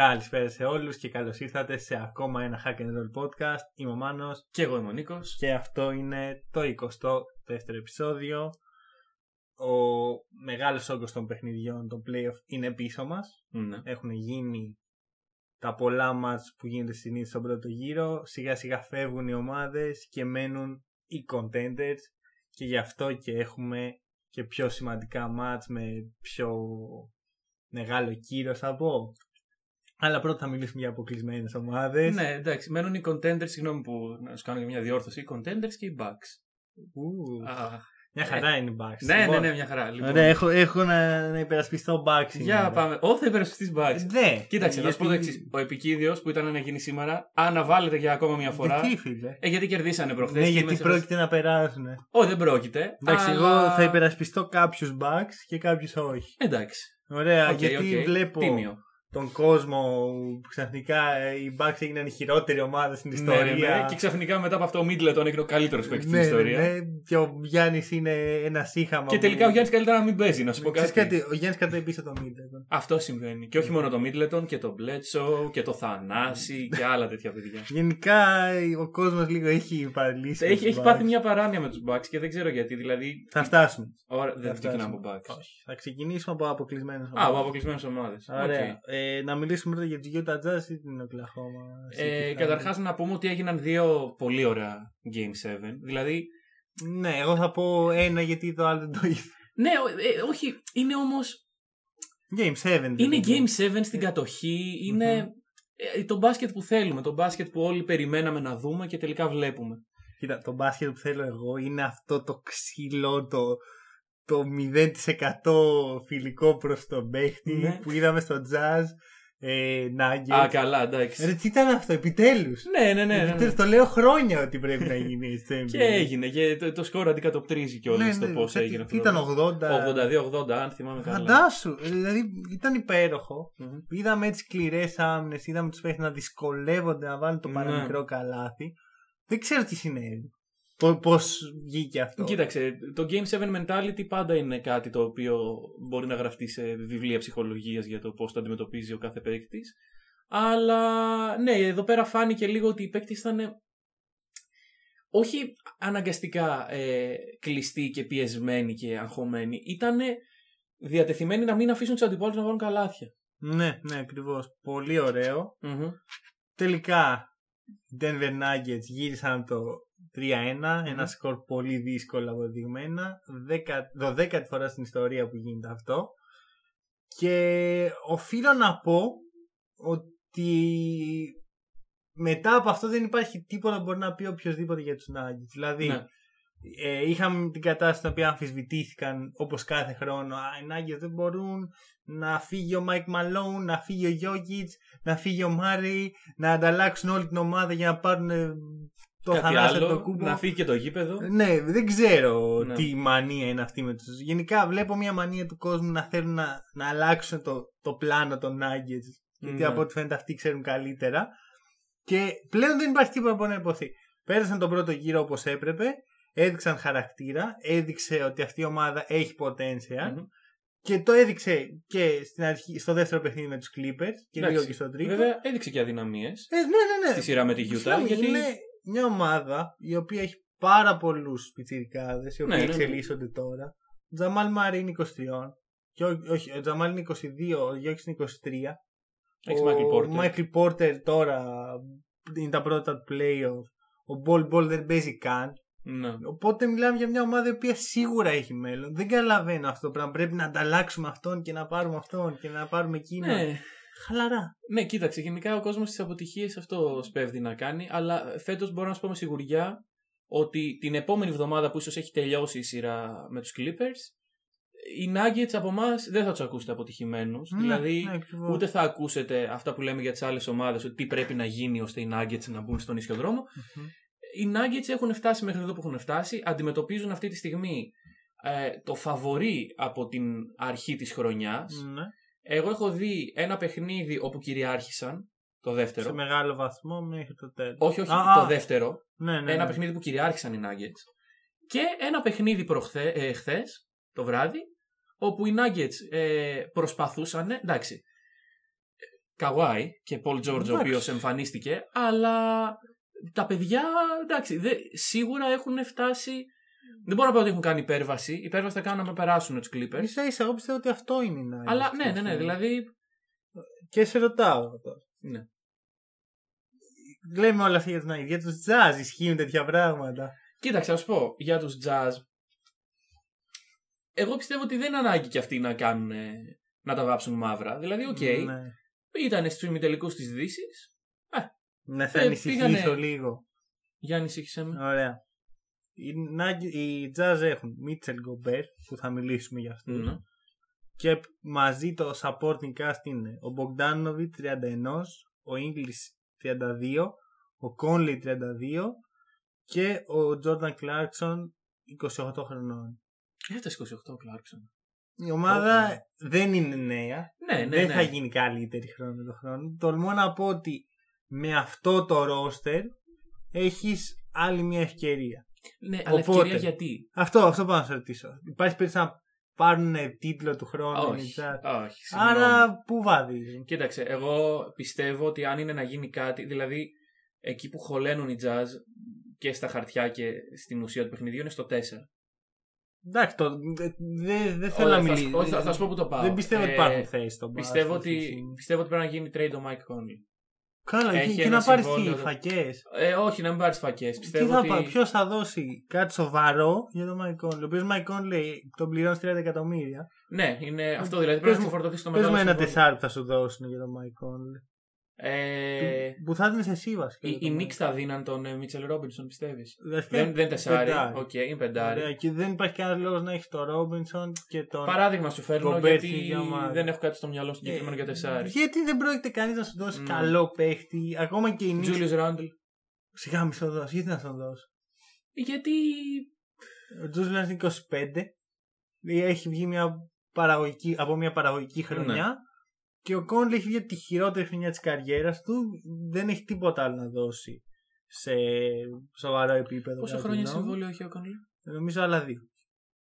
Καλησπέρα σε όλους και καλώς ήρθατε σε ακόμα ένα Hack and Roll podcast. Είμαι ο Μάνος Και εγώ είμαι ο Νίκος. και αυτό είναι το 22ο επεισόδιο. Ο μεγάλος όγκος των παιχνιδιών, των playoff, είναι πίσω μας. Ναι. Έχουν γίνει τα πολλά μάτς που γίνεται συνήθως στον πρώτο γύρο. Σιγά σιγά φεύγουν οι ομάδες και μένουν οι contenders και γι' αυτό και έχουμε και πιο σημαντικά μάτς με πιο μεγάλο κύριο θα πω. Αλλά πρώτα θα μιλήσουμε για αποκλεισμένες ομάδες. ναι, εντάξει. Μένουν οι contenders, συγγνώμη που να σου κάνω και μια διόρθωση. Οι contenders και οι bugs. Ου, Α, μια χαρά είναι η Bucks. ναι, ναι, Λοιπόν, ναι, μια χαρά. Λοιπόν, Ωραία, έχω, έχω να, να υπερασπιστώ Bucks. Για σήμερα. πάμε. Ό, θα υπερασπιστεί bugs. Ναι. Κοίταξε, να σου πω το γιατί- εξής. Ο επικίδιος που ήταν να γίνει σήμερα, αναβάλλεται για ακόμα μια φορά. Γιατί, φίλε. Ε, γιατί κερδίσανε προχθές. Ναι, γιατί πρόκειται να περάσουν. Όχι, δεν πρόκειται. Εντάξει, αλλά- εγώ θα υπερασπιστώ κάποιους Bucks και κάποιους όχι. Εντάξει. Ωραία, Οκ, γιατί οκ. βλέπω Τίμιο. Τον κόσμο που ξαφνικά ε, οι Bucks έγιναν η χειρότερη ομάδα στην Ναι, ιστορία. ναι, ναι. Και ξαφνικά μετά από αυτό ο Middleton έγινε ο καλύτερος παίκτης στην Ναι, ιστορία. ναι, ναι. Και ο Γιάννης είναι ένα σύγχαμα. Και που- τελικά ο Γιάννης καλύτερα να μην παίζει, να σου πω Ξέρεις κάτι. κάτι, ο Γιάννης κρατάει πίσω το Μίτλετον. Αυτό συμβαίνει. Και όχι μόνο το Middleton και το Bledsoe και το Θανάση και άλλα τέτοια παιδιά. Γενικά ε, ο κόσμος λίγο έχει παραλύσει. Έχει, τους έχει Bucks. πάθει μια παράνοια με τους Bucks και δεν ξέρω γιατί. Δηλαδή. Θα φτάσουμε. Ωραία, Θα δεν ξεκινάμε από φτάσουμε. Bucks. Όχι. Θα ξεκινήσουμε από αποκλεισμένες Α, από αποκλεισμένες ομάδες. Ωραία. Ε, να μιλήσουμε πρώτα για την Utah Jazz ή την Oklahoma. Ε, City Καταρχάς να πούμε ότι έγιναν δύο πολύ ωραία Game 7. Δηλαδή. Thunder. Ναι, εγώ θα πω ένα γιατί το άλλο δεν το είδα. Ναι, ο- ε, όχι, είναι όμω. Game 7. Είναι δηλαδή. Game 7 στην κατοχή. Είναι ε, το μπάσκετ που θέλουμε. Το μπάσκετ που όλοι περιμέναμε να δούμε και τελικά βλέπουμε. Κοίτα, το μπάσκετ που θέλω εγώ είναι αυτό το ξύλο, το, το 0% φιλικό προς τον παίχτη Ναι. που είδαμε στο jazz. Ε, Nuggets. Α, καλά, εντάξει. Ρε, τι ήταν αυτό, επιτέλους; Ναι, ναι, ναι. ναι, ναι. Επιτέλους, το λέω χρόνια ότι πρέπει να γίνει στο NBA. Και έγινε. Και το, το σκορ αντικατοπτρίζει κιόλας Ναι, το ναι, πώς τι- έγινε. Τι ήταν 80. 82-80, αν θυμάμαι καλά. Φαντάσου, ε, δηλαδή ήταν υπέροχο. Μμμ. Είδαμε έτσι σκληρές άμυνες, είδαμε τους παίχτες να δυσκολεύονται να βάλουν το Ναι. παραμικρό καλάθι. Δεν ξέρω τι συνέβη. Πώς βγήκε αυτό; Κοίταξε, το Game 7 mentality πάντα είναι κάτι το οποίο μπορεί να γραφτεί σε βιβλία ψυχολογίας για το πώς το αντιμετωπίζει ο κάθε παίκτης. Αλλά ναι, εδώ πέρα φάνηκε λίγο ότι οι παίκτες ήταν όχι αναγκαστικά ε, κλειστοί και πιεσμένοι και αγχωμένοι. Ήταν διατεθειμένοι να μην αφήσουν τους αντιπάλους να βάλουν καλάθια. Ναι, ναι, ακριβώς. Πολύ ωραίο. Μμμ. Τελικά, οι Denver Nuggets γύρισαν το 3-1. Ένα σκορ πολύ δύσκολο αποδειγμένα. 12η φορά στην ιστορία που γίνεται αυτό. Και οφείλω να πω ότι μετά από αυτό δεν υπάρχει τίποτα που μπορεί να πει οποιοδήποτε για τους Nuggets. Δηλαδή, Ναι. ε, είχαμε την κατάσταση στην οποία αμφισβητήθηκαν όπως κάθε χρόνο. Α, οι Nuggets δεν μπορούν να φύγει ο Mike Malone, να φύγει ο Jokic, να φύγει ο Μάρι, να ανταλλάξουν όλη την ομάδα για να πάρουν ε, το Κάτι θανάσιο άλλο, το κούμπο. να φύγει και το γήπεδο. Ναι, δεν ξέρω Ναι. τι μανία είναι αυτή με τους... Γενικά βλέπω μια μανία του κόσμου να θέλουν να, να αλλάξουν το, το πλάνο των Nuggets. Γιατί Ναι. από ό,τι φαίνεται αυτοί ξέρουν καλύτερα. Και πλέον δεν υπάρχει τίποτα που μπορεί να υποθεί. Πέρασαν τον πρώτο γύρο όπως έπρεπε. Έδειξαν χαρακτήρα. Έδειξε ότι αυτή η ομάδα έχει potential. Μμμ. Και το έδειξε και στην αρχή, στο δεύτερο παιχνίδι με τους Clippers. Και Εντάξει. λίγο και στο τρίτο. Βέβαια, έδειξε και αδυναμίες Ε, ναι, ναι, ναι. στη σειρά με τη Utah. Συγγνώμη, Γιατί... Είναι μια ομάδα η οποία έχει πάρα πολλούς πιτσιρικάδες οι οποίοι Ναι, ναι, ναι. εξελίσσονται τώρα. Ο Jamal Murray είναι 23. Και ο, όχι, ο Τζαμάλ είναι 22, ο Γιόκιτς είναι 23. Έχεις ο Michael Porter. Michael Porter τώρα είναι τα πρώτα του playoff. Ο Bol Bol δεν παίζει καν. Ναι. Οπότε μιλάμε για μια ομάδα η οποία σίγουρα έχει μέλλον. Δεν καταλαβαίνω αυτό το πράγμα. Πρέπει να ανταλλάξουμε αυτόν και να πάρουμε αυτόν και να πάρουμε εκείνον. Ναι. Χαλαρά. ναι, κοίταξε. Γενικά ο κόσμος στι αποτυχίες αυτό σπέβδει να κάνει. Αλλά φέτος μπορώ να σου πω με σιγουριά ότι την επόμενη εβδομάδα που ίσως έχει τελειώσει η σειρά με τους Clippers, οι Nuggets από εμάς δεν θα τους ακούσετε αποτυχημένους. Ναι, δηλαδή, ναι, ακριβώς. ούτε θα ακούσετε αυτά που λέμε για τις άλλες ομάδες, ότι τι πρέπει να γίνει ώστε οι Nuggets να μπουν στον ίσιο δρόμο. Μμμ. Οι Nuggets έχουν φτάσει μέχρι εδώ που έχουν φτάσει. Αντιμετωπίζουν αυτή τη στιγμή ε, το φαβορή από την αρχή της χρονιάς. Ναι. Εγώ έχω δει ένα παιχνίδι όπου κυριάρχησαν, το δεύτερο. Σε μεγάλο βαθμό μέχρι το τέλος. Όχι, όχι, Α, το α. δεύτερο. Ναι, ναι, Ένα ναι. παιχνίδι που κυριάρχησαν οι Nuggets. Και ένα παιχνίδι προχθέ, ε, χθες, το βράδυ, όπου οι Nuggets ε, προσπαθούσαν, εντάξει, Καουάι και Πολ Τζόρτζ ο Εντάξει. οποίος εμφανίστηκε, αλλά τα παιδιά εντάξει, δε, σίγουρα έχουν φτάσει. Δεν μπορώ να πω ότι έχουν κάνει υπέρβαση. Η υπέρβαση θα κάνουν να περάσουν τους Clippers. Ίσα ίσα, εγώ πιστεύω ότι αυτό είναι η Nuggets. Αλλά ναι, ναι, ναι. Δηλαδή. Και σε ρωτάω τώρα. Ναι. Λέμε όλα αυτά για τους Nuggets. Για τους Jazz ισχύουν τέτοια πράγματα. Κοίταξε, ας σου πω για τους Jazz. Εγώ πιστεύω ότι δεν είναι ανάγκη και αυτοί να κάνουν. να τα βάψουν μαύρα. Δηλαδή, οκ, Ναι. ήταν στου ημιτελικού της Δύσης. Να σε Ε, ανησυχήσω πήγανε- λίγο. Για ανησύχησε με. Ωραία. Οι, Nuggets- οι Jazz έχουν Mitchell Gobert που θα μιλήσουμε για αυτούς. Ναι. Και μαζί το supporting cast είναι ο Bogdanovic 31, ο English 32, ο Conley 32 και ο Jordan Clarkson 28 χρονών. Έφτασε 28 ο Clarkson. Η ομάδα δεν είναι νέα. Ναι, ναι, δεν ναι. θα γίνει καλύτερη χρόνο με το χρόνο. Τολμώ να πω ότι με αυτό το roster έχεις άλλη μια ευκαιρία. Ναι, αλλά Οπότε. ευκαιρία γιατί; Αυτό, αυτό πάω να σε ρωτήσω. Υπάρχει περίπτωση να πάρουν τίτλο του χρόνου. οι όχι, Jazz? όχι. συγγνώμη. Άρα πού βαδίζουν. Κοίταξε, εγώ πιστεύω ότι αν είναι να γίνει κάτι, δηλαδή εκεί που χωλένουν οι jazz και στα χαρτιά και στην ουσία του παιχνιδιού είναι στο 4. Εντάξει, το, δεν δεν θέλω Όχι, να θα σου- μιλήσω. όχι, θα, θα σου πω που το πάω. Δεν πιστεύω ότι Ε, υπάρχουν θέσει στον Πιστεύω μπάσκετ, ότι, εσύ. πιστεύω ότι πρέπει να γίνει trade ο Mike Conley. Καλά, έχει και, και ένα να πάρεις τι συμβόλαιο- φακές; Ε, όχι, να μην πάρεις φακές. Τι Πιστεύω θα ότι. πάρει, ποιος θα δώσει κάτι σοβαρό για τον Mike Conley. Ο οποίος Mike Conley τον πληρώνεις 30 εκατομμύρια. Ναι, είναι αυτό δηλαδή. Πες Πρέπει να μου- ξεφορτωθεί στο Πες μεγάλο. με ένα συμβόλαιο. τεσσάρι που θα σου δώσουν για τον Mike Conley. Ε, Που θα δίνεις εσύ βασικά. οι, για οι τον Knicks θα δίναν τον Μίτσελ Ρόμπινσον, πιστεύεις; Mike. Βασικά, Δεν, δεν τεσάρι. πεντάρι. Οκ, είναι πεντάρι. Ωραία, και δεν υπάρχει κανένα λόγος να έχεις τον Ρόμπινσον και τον. Παράδειγμα σου φέρνω Gobert γιατί για ομάδα. δεν έχω κάτι στο μυαλό συγκεκριμένο για τεσάρι. Ε, Γιατί δεν πρόκειται κανείς να σου δώσει Ναι. καλό παίχτη, ακόμα και οι Knicks. Julius Randle. Σιγά μη σου δώσει, γιατί να σου δώσει. Γιατί. Ο Julius Randle είναι 25. Έχει βγει μια παραγωγική, από μια παραγωγική χρονιά. Ναι. Και ο Conley έχει βγει τη χειρότερη χρονιά της καριέρας του. Δεν έχει τίποτα άλλο να δώσει σε σοβαρό επίπεδο. Πόσα κατά τη χρόνια γνώμη μου. συμβόλαιο έχει ο Conley; Νομίζω άλλα δύο.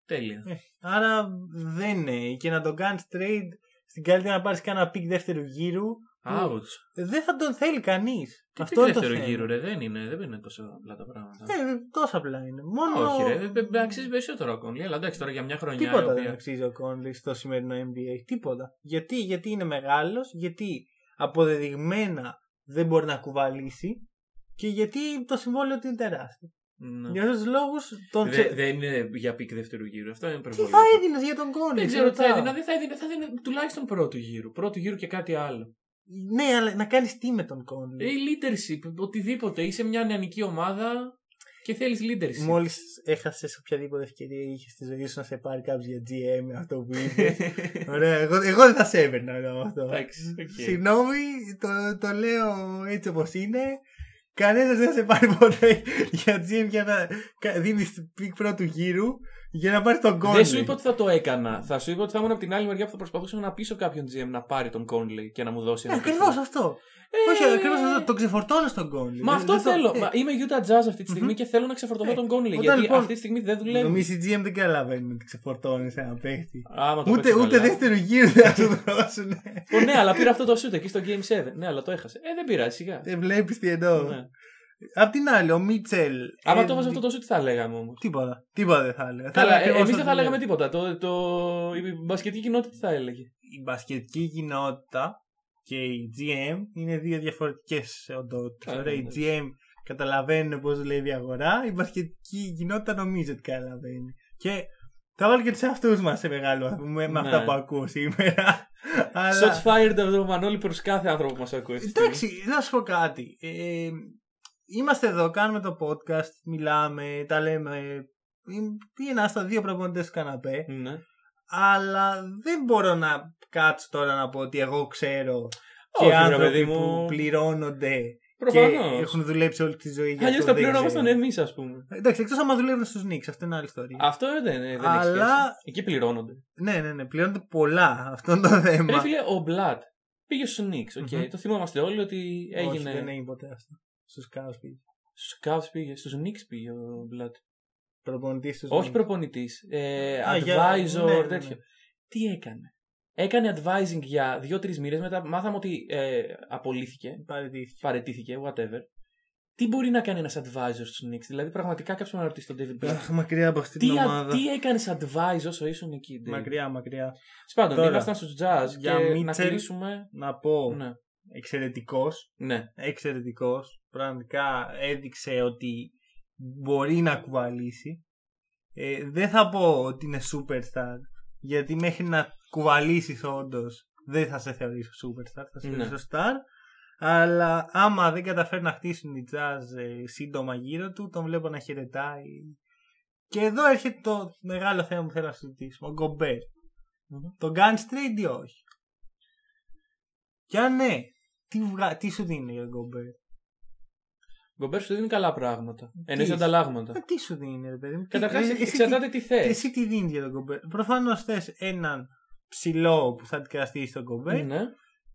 Τέλεια. Ε, άρα δεν είναι. Και να τον κάνεις trade στην καλύτερη να πάρεις κάνα pick δεύτερου γύρου. Out. ε, Δεν θα τον θέλει κανείς. Τι Αυτό είναι το δεύτερο θέμα. γύρο, ρε. Δεν είναι, δεν είναι τόσο απλά τα πράγματα. Ε, τόσο απλά είναι. Μόνο. Όχι, ρε. ε, ε, Αξίζει περισσότερο ο Conley. Αλλά εντάξει τώρα για μια χρονιά. η Τίποτα δεν οποία- αξίζει ο Conley στο σημερινό NBA. Τίποτα. Γιατί, γιατί είναι μεγάλος, γιατί αποδεδειγμένα δεν μπορεί να κουβαλήσει και γιατί το συμβόλαιο του είναι τεράστιο. Ναι. Για αυτούς τους λόγους τον Δε- ξε... Δεν είναι για pick δεύτερου γύρου. Αυτό είναι Τι υπερβολή. θα έδινες για τον Conley. Δεν ξέρω τι θα έδινα. Δεν θα έδινα. Θα έδινα τουλάχιστον πρώτου γύρου. Πρώτου γύρου και κάτι άλλο. Ναι, αλλά να κάνεις τι με τον Conley. Ε, leadership. Οτιδήποτε. Είσαι μια νεανική ομάδα και θέλεις leadership. Μόλις έχασες οποιαδήποτε ευκαιρία είχε στη ζωή σου να σε πάρει κάποιος για GM με αυτό που είπε. Ωραία, εγώ, εγώ δεν θα σε έπαιρνα εδώ με αυτό. Εντάξει, οκ. Συγγνώμη, το, το λέω έτσι όπως είναι. Κανένας δεν θα σε πάρει ποτέ για GM για να δίνεις pick πρώτου γύρου για να πάρει τον Conley. Δεν σου είπα ότι θα το έκανα. Θα σου είπα ότι θα ήμουν από την άλλη μεριά που θα προσπαθούσα να πείσω κάποιον GM να πάρει τον Conley και να μου δώσει ένα. Ακριβώς παιχνίδι. αυτό. Ε, Όχι, ακριβώς αυτό. Τον ξεφορτώνω στον Conley. Μα δεν- αυτό δεν το- θέλω. ε, Μα είμαι Utah Jazz αυτή τη στιγμή και θέλω να ξεφορτωθώ Ε, τον Conley. όταν Γιατί λοιπόν- αυτή τη στιγμή δεν δουλεύει. Νομίζω οι GM δεν καταλαβαίνουν ότι ξεφορτώνει ένα παίχτη. Άμα το Ούτε, παίξω ούτε καλά. δεύτερο γύρο δεν θα σου δώσουν. Ω, ναι, αλλά πήρα αυτό το shoot εκεί στο Game 7. Ναι, αλλά το έχασε. Ε, δεν πειράζει, σιγά. Δεν βλέπεις τι εννοώ. Ναι. Απ' την άλλη, ο Μίτσελ. Άμα ε, το έβαζε αυτό το shoot, τι θα λέγαμε όμως. Τίποτα. Τίποτα δεν θα έλεγα. Θα Καλά, έλεγα ακριβώς εμείς δεν ό,τι θα λέγαμε λέω. τίποτα. Το, το, η μπασκετική κοινότητα τι θα έλεγε; Η μπασκετική κοινότητα και η GM είναι δύο διαφορετικές οντότητες. Καλά, Ωραία, οι εντάξει. GM καταλαβαίνουν πώς δουλεύει η αγορά, η μπασκετική κοινότητα νομίζω ότι καταλαβαίνει. Και θα βάλω και τους εαυτούς μας σε μεγάλο βαθμό με, με Ναι. αυτά που ακούω σήμερα. Αλλά- Shots fired από τον Μανώλη προς κάθε άνθρωπο που μας ακούει. αυτή τη στιγμή. Εντάξει, να σου πω κάτι. Ε, είμαστε εδώ, κάνουμε το podcast, μιλάμε, τα λέμε. Είναι στα δύο προπονητές του καναπέ. Ναι. Αλλά δεν μπορώ να κάτσω τώρα να πω ότι εγώ ξέρω και Όχι, ρε άνθρωποι παιδί που μου. πληρώνονται και Προφανώς. έχουν δουλέψει όλη τη ζωή για Αλλιώς αυτό. θα δεν πληρωνόμασταν ξέρω. εμείς, ας πούμε. Εντάξει, εκτός άμα δουλεύουν στους Νίξ, αυτό είναι άλλη ιστορία. Αυτό δεν, δεν έχει Αλλά- σχέση. Εκεί πληρώνονται. Ναι, ναι, ναι, πληρώνονται πολλά. Αυτό είναι το θέμα. Ρε φίλε, ο Μπλατ πήγε στους Νίξ. οκ. Μμμ. Το θυμόμαστε όλοι ότι Όχι, έγινε. δεν έγινε ποτέ αυτό. Στους Κάου πήγε. Στους Cavs πήγε. Στους Νίξ πήγε ο Blatt. Προπονητής στους Όχι προπονητής. Ε, Α, για- advisor, ναι, ναι, ναι. τέτοιο. Τι έκανε; Έκανε advising για δύο-τρεις μήνες. Μετά μάθαμε ότι ε, απολύθηκε. Παραιτήθηκε. Παραιτήθηκε, whatever. Τι μπορεί να κάνει ένας advisor στους Knicks; Δηλαδή, πραγματικά κάποιος να ρωτήσει τον David Blatt. Αχ, μακριά από αυτή Τι, την α- ομάδα. τι έκανες advisor όσο ήσουν εκεί, Dave. Μακριά, μακριά. Σπάντων, Τώρα, ήμασταν στους Jazz για και να Mitchell, κλείσουμε. Να πω Ναι. Εξαιρετικός. ναι. Εξαιρετικός. Πραγματικά έδειξε ότι μπορεί να κουβαλήσει. Ε, δεν θα πω ότι είναι superstar. Γιατί μέχρι να κουβαλήσεις όντως δεν θα σε θεωρήσω superstar. Θα σε Ναι. θεωρήσω star. Αλλά άμα δεν καταφέρει να χτίσουν οι jazz ε, σύντομα γύρω του, τον βλέπω να χαιρετάει. Και εδώ έρχεται το μεγάλο θέμα που θέλω να συζητήσουμε. Ο Γκομπέρ. Μμμ. Τον κάνει trade ή όχι; Και αν ναι, τι, βγα... τι σου δίνει ο Γκομπέρ; Γκομπέρ σου δίνει καλά πράγματα. Εννοείς είσαι; ανταλλάγματα. Ε, τι σου δίνει, ρε παιδί μου; Καταρχάς, Τι- εσύ, εξαρτάται τι τι, θες. εσύ τι δίνεις για τον Γκομπέρ; Προφανώς θες έναν ψηλό που θα αντικαταστήσει τον Γκομπέρ Ναι.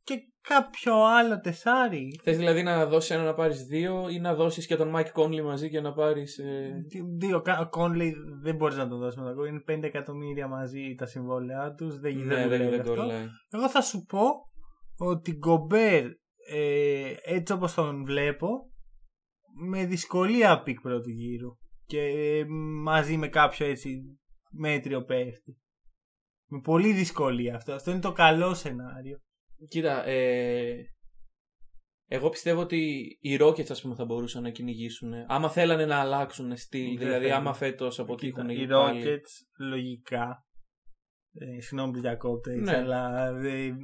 και κάποιο άλλο τεσάρι. Θες δηλαδή να δώσεις ένα να πάρεις δύο ή να δώσεις και τον Mike Conley μαζί και να πάρεις. Ε... Τι- Δύο, κα- ο Conley δεν μπορείς να τον δώσεις με τον Γκομπέρ. Είναι 5 εκατομμύρια μαζί τα συμβόλαιά τους. Δεν, Ναι, δεν, δεν, δουλεύει δεν αυτό. κολλάει. Εγώ θα σου πω ότι Γκομπέρ ε, έτσι όπως τον βλέπω με δυσκολία pick πρώτου γύρου και ε, μαζί με κάποιο έτσι μέτριο παίχτη. Με πολύ δυσκολία αυτό. Αυτό είναι το καλό σενάριο. Κοίτα, ε, εγώ πιστεύω ότι οι Rockets ας πούμε θα μπορούσαν να κυνηγήσουν. Άμα θέλανε να αλλάξουν στυλ, Δεν δηλαδή θέλουν. άμα φέτος αποτύχουν οι και πάλι. Rockets λογικά ε, συγγνώμη που διακόπτω έτσι, Ναι. αλλά ε,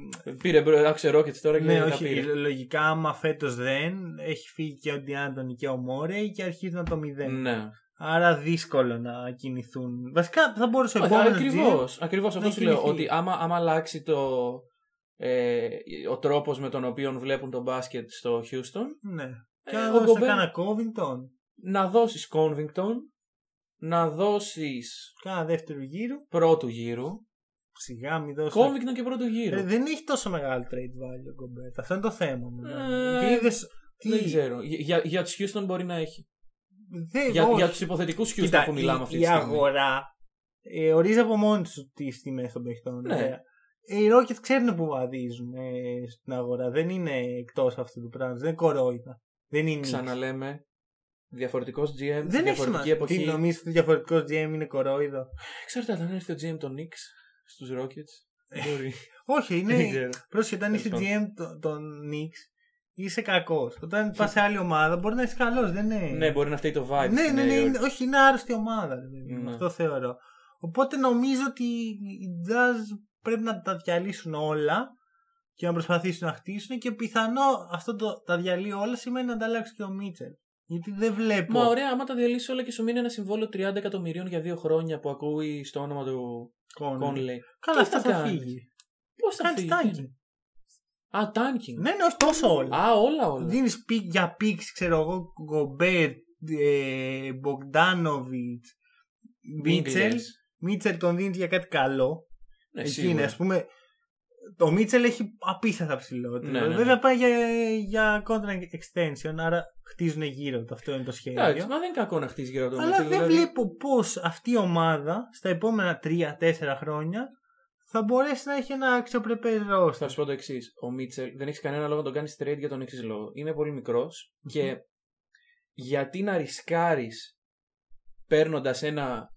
Πήρε bro, άκουσε Rockets τώρα και ναι, τα όχι, πήρε. λογικά άμα φέτος δεν έχει φύγει και ο D'Antoni και ο Morey και αρχίζουν να το μηδέν. Ναι. Άρα δύσκολο να κινηθούν. Βασικά θα μπορούσε ο Όχι, επόμενος ακριβώς, ακριβώς αυτό να σου λέω. κινηθεί. Ότι άμα, άμα αλλάξει το, ε, ο τρόπος με τον οποίο βλέπουν το μπάσκετ στο Houston, Ναι. Ε, Και ο να δώσεις Gobert- κάνα Covington, να δώσεις Covington, να δώσεις κάνα δεύτερο γύρο. πρώτου γύρου. Σιγά μην δώσει. Covington και πρώτου γύρου. Ε, δεν έχει τόσο μεγάλο trade value ο Γκομπέρ. Αυτό είναι το θέμα μου. Ε, Και είδες τι- Δεν ξέρω. Για, για, για τους Houston μπορεί να έχει. δεν- Για, όχι. για τους υποθετικούς Houston Κοίτα, που μιλάμε η, αυτή η τη στιγμή. αγορά ε, ορίζει από μόνη σου τις τιμές των παιχτών. Ναι. ωραία. Ε, Οι Rockets ξέρουν που βαδίζουν ε, στην αγορά. Δεν είναι εκτός αυτού του πράγματο. Δεν είναι κορόιδα. Δεν είναι. Ξαναλέμε. Διαφορετικός GM, Δεν έχει διαφορετική σημασία. εποχή. Τι νομίζεις ότι διαφορετικός GM είναι κορόιδο; Εξαρτάται αν έρθει ο GM των Knicks στους Rockets. Μπορεί. Όχι, Δεν είναι. ξέρω. Πρόσεχε, όταν είσαι Τέλος GM των- των Knicks είσαι κακός. Όταν πας σε άλλη ομάδα μπορεί να είσαι καλός. Δεν είναι. ναι, μπορεί να φταίει το vibe. ναι, στη ναι, Νέα ναι, Υόρκη. είναι- όχι, είναι άρρωστη ομάδα. ρε παιδί μου. Ναι. Αυτό θεωρώ. Οπότε νομίζω ότι οι Jazz πρέπει να τα διαλύσουν όλα και να προσπαθήσουν να χτίσουν και πιθανό αυτό το, τα διαλύει όλα σημαίνει να ανταλλάξει και ο Mitchell. Γιατί δεν βλέπω. Μα ωραία, άμα τα διαλύσεις όλα και σου μείνει ένα συμβόλαιο 30 εκατομμυρίων για δύο χρόνια που ακούει στο όνομα του Conley. Conley. Καλά, Τι αυτό θα θα κάνεις; φύγει. Πώς θα Κάνει φύγει. tanking. Α, tanking. Ναι, ναι, όχι τόσο όλα. Α, όλα, όλα. Δίνεις pick για picks, ξέρω εγώ, Γκομπέρ, ε, Μπογκδάνοβιτ, Μίτσελ. Μίγκλες. Μίτσελ τον δίνεις για κάτι καλό. Ναι, Εκεί σίγουρα. είναι, ας πούμε. Το Μίτσελ έχει απίστευτα ψηλότερο. Ναι, ναι, ναι. Βέβαια πάει για, για contract extension, άρα χτίζουν γύρω του. Αυτό είναι το σχέδιο. Εντάξει, μα δεν είναι κακό να χτίσει γύρω από τον Αλλά Μίτσελ. δεν δηλαδή. βλέπω πώς αυτή η ομάδα στα επόμενα 3-4 χρόνια θα μπορέσει να έχει ένα αξιοπρεπές Θα ρόστερ. σου πω το εξής. Ο Μίτσελ δεν έχει κανένα λόγο να τον κάνει trade για τον εξής λόγο. Είναι πολύ μικρός και γιατί να ρισκάρεις παίρνοντας ένα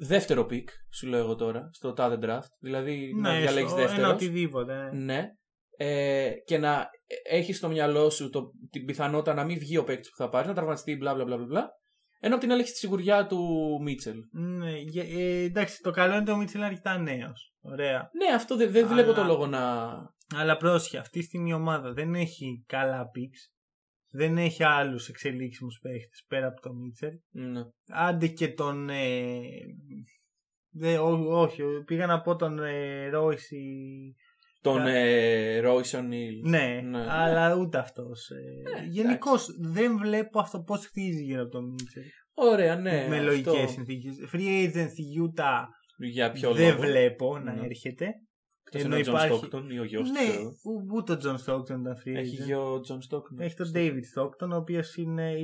δεύτερο pick, σου λέω εγώ τώρα, στο τάδε draft. Δηλαδή να Ναι, διαλέξει στο- ένα δεύτερο. οτιδήποτε. ναι. Ναι. Ε, και να έχεις στο μυαλό σου το, την πιθανότητα να μην βγει ο παίκτης που θα πάρεις, να τραυματιστεί, μπλα μπλα μπλα μπλα, μπλα. Ενώ απ' την άλλη έχεις τη σιγουριά του Μίτσελ. Ναι, γε- ε, εντάξει, το καλό είναι ότι ο Μίτσελ είναι αρκετά νέος. Ωραία. Ναι, αυτό δεν δεν βλέπω Αλλά- το λόγο να. Αλλά πρόσχε, αυτή τη στιγμή η ομάδα δεν έχει καλά picks. Δεν έχει άλλους εξελίξιμους παίχτες πέρα από τον Μίτσελ. Ναι. Άντε και τον. Ε, δε, ό, όχι, πήγα να πω τον ε, Ρόισι. Τον Ναι. ε, Royce O'Neal. Ναι, Ναι. αλλά ούτε αυτός. Ε, Ε, Γενικώς δεν βλέπω αυτό πώς χτίζει γύρω από τον Μίτσελ. Ωραία, ναι. με αυτό. λογικές συνθήκες. Free agency Utah Για ποιο δεν λόγο. βλέπω να Ναι. έρχεται. Εκτός Ενώ είναι ο Τζον υπάρχει- Stockton ή ο γιος του. Ναι, ξέρω. ου- ούτε ο John Stockton ήταν free Έχει agent. γιο ο John Stockton. Έχει τον David Stockton, ο οποίος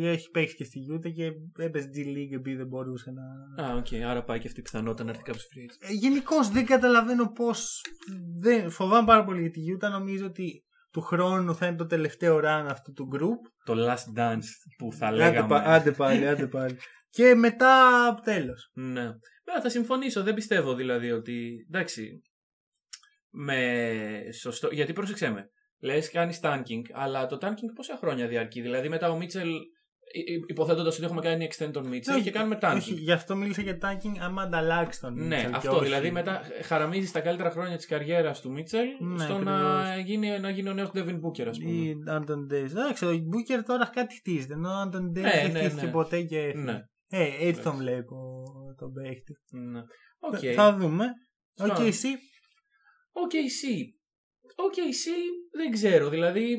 έχει παίξει και στη Utah και έπαιζε G League επειδή δεν μπορούσε να. Α, οκ, άρα πάει και αυτή η πιθανότητα να έρθει κάποιος free agent. Γενικώς δεν καταλαβαίνω πώς. Δεν... Φοβάμαι πάρα πολύ για τη Utah. Νομίζω ότι του χρόνου θα είναι το τελευταίο run αυτού του group. Το last dance που θα Άντε, λέγαμε. πα- άντε πάλι, άντε πάλι. και μετά τέλος. Ναι. Βέβαια, θα συμφωνήσω. Δεν πιστεύω δηλαδή ότι. Εντάξει. Με σωστό. Γιατί πρόσεξε με. Λες, κάνει tanking, αλλά το tanking πόσα χρόνια διαρκεί; Δηλαδή, μετά ο Μίτσελ. Υποθέτοντας ότι έχουμε κάνει extend τον Μίτσελ και κάνουμε tanking. Όχι, γι' αυτό μίλησα για tanking άμα ανταλλάξει τον Ναι, Mitchell και αυτό. όχι- Δηλαδή, μετά χαραμίζει τα καλύτερα χρόνια της καριέρας του Μίτσελ Ναι, στο να ακριβώς. γίνει, να γίνει ο νέος Devin Booker, ας πούμε. Ή Άντων Days. Εντάξει, ο Booker τώρα κάτι χτίζεται. Ενώ ο Άντων Days Ναι, δεν ναι, χτίστηκε ναι. ποτέ και. Ναι. Ε, έτσι τον Εντάξει. βλέπω τον παίχτη. ναι. Οκ. Θα δούμε. Οκ, Σωστά. Εσύ. OKC. OKC δεν ξέρω. Δηλαδή,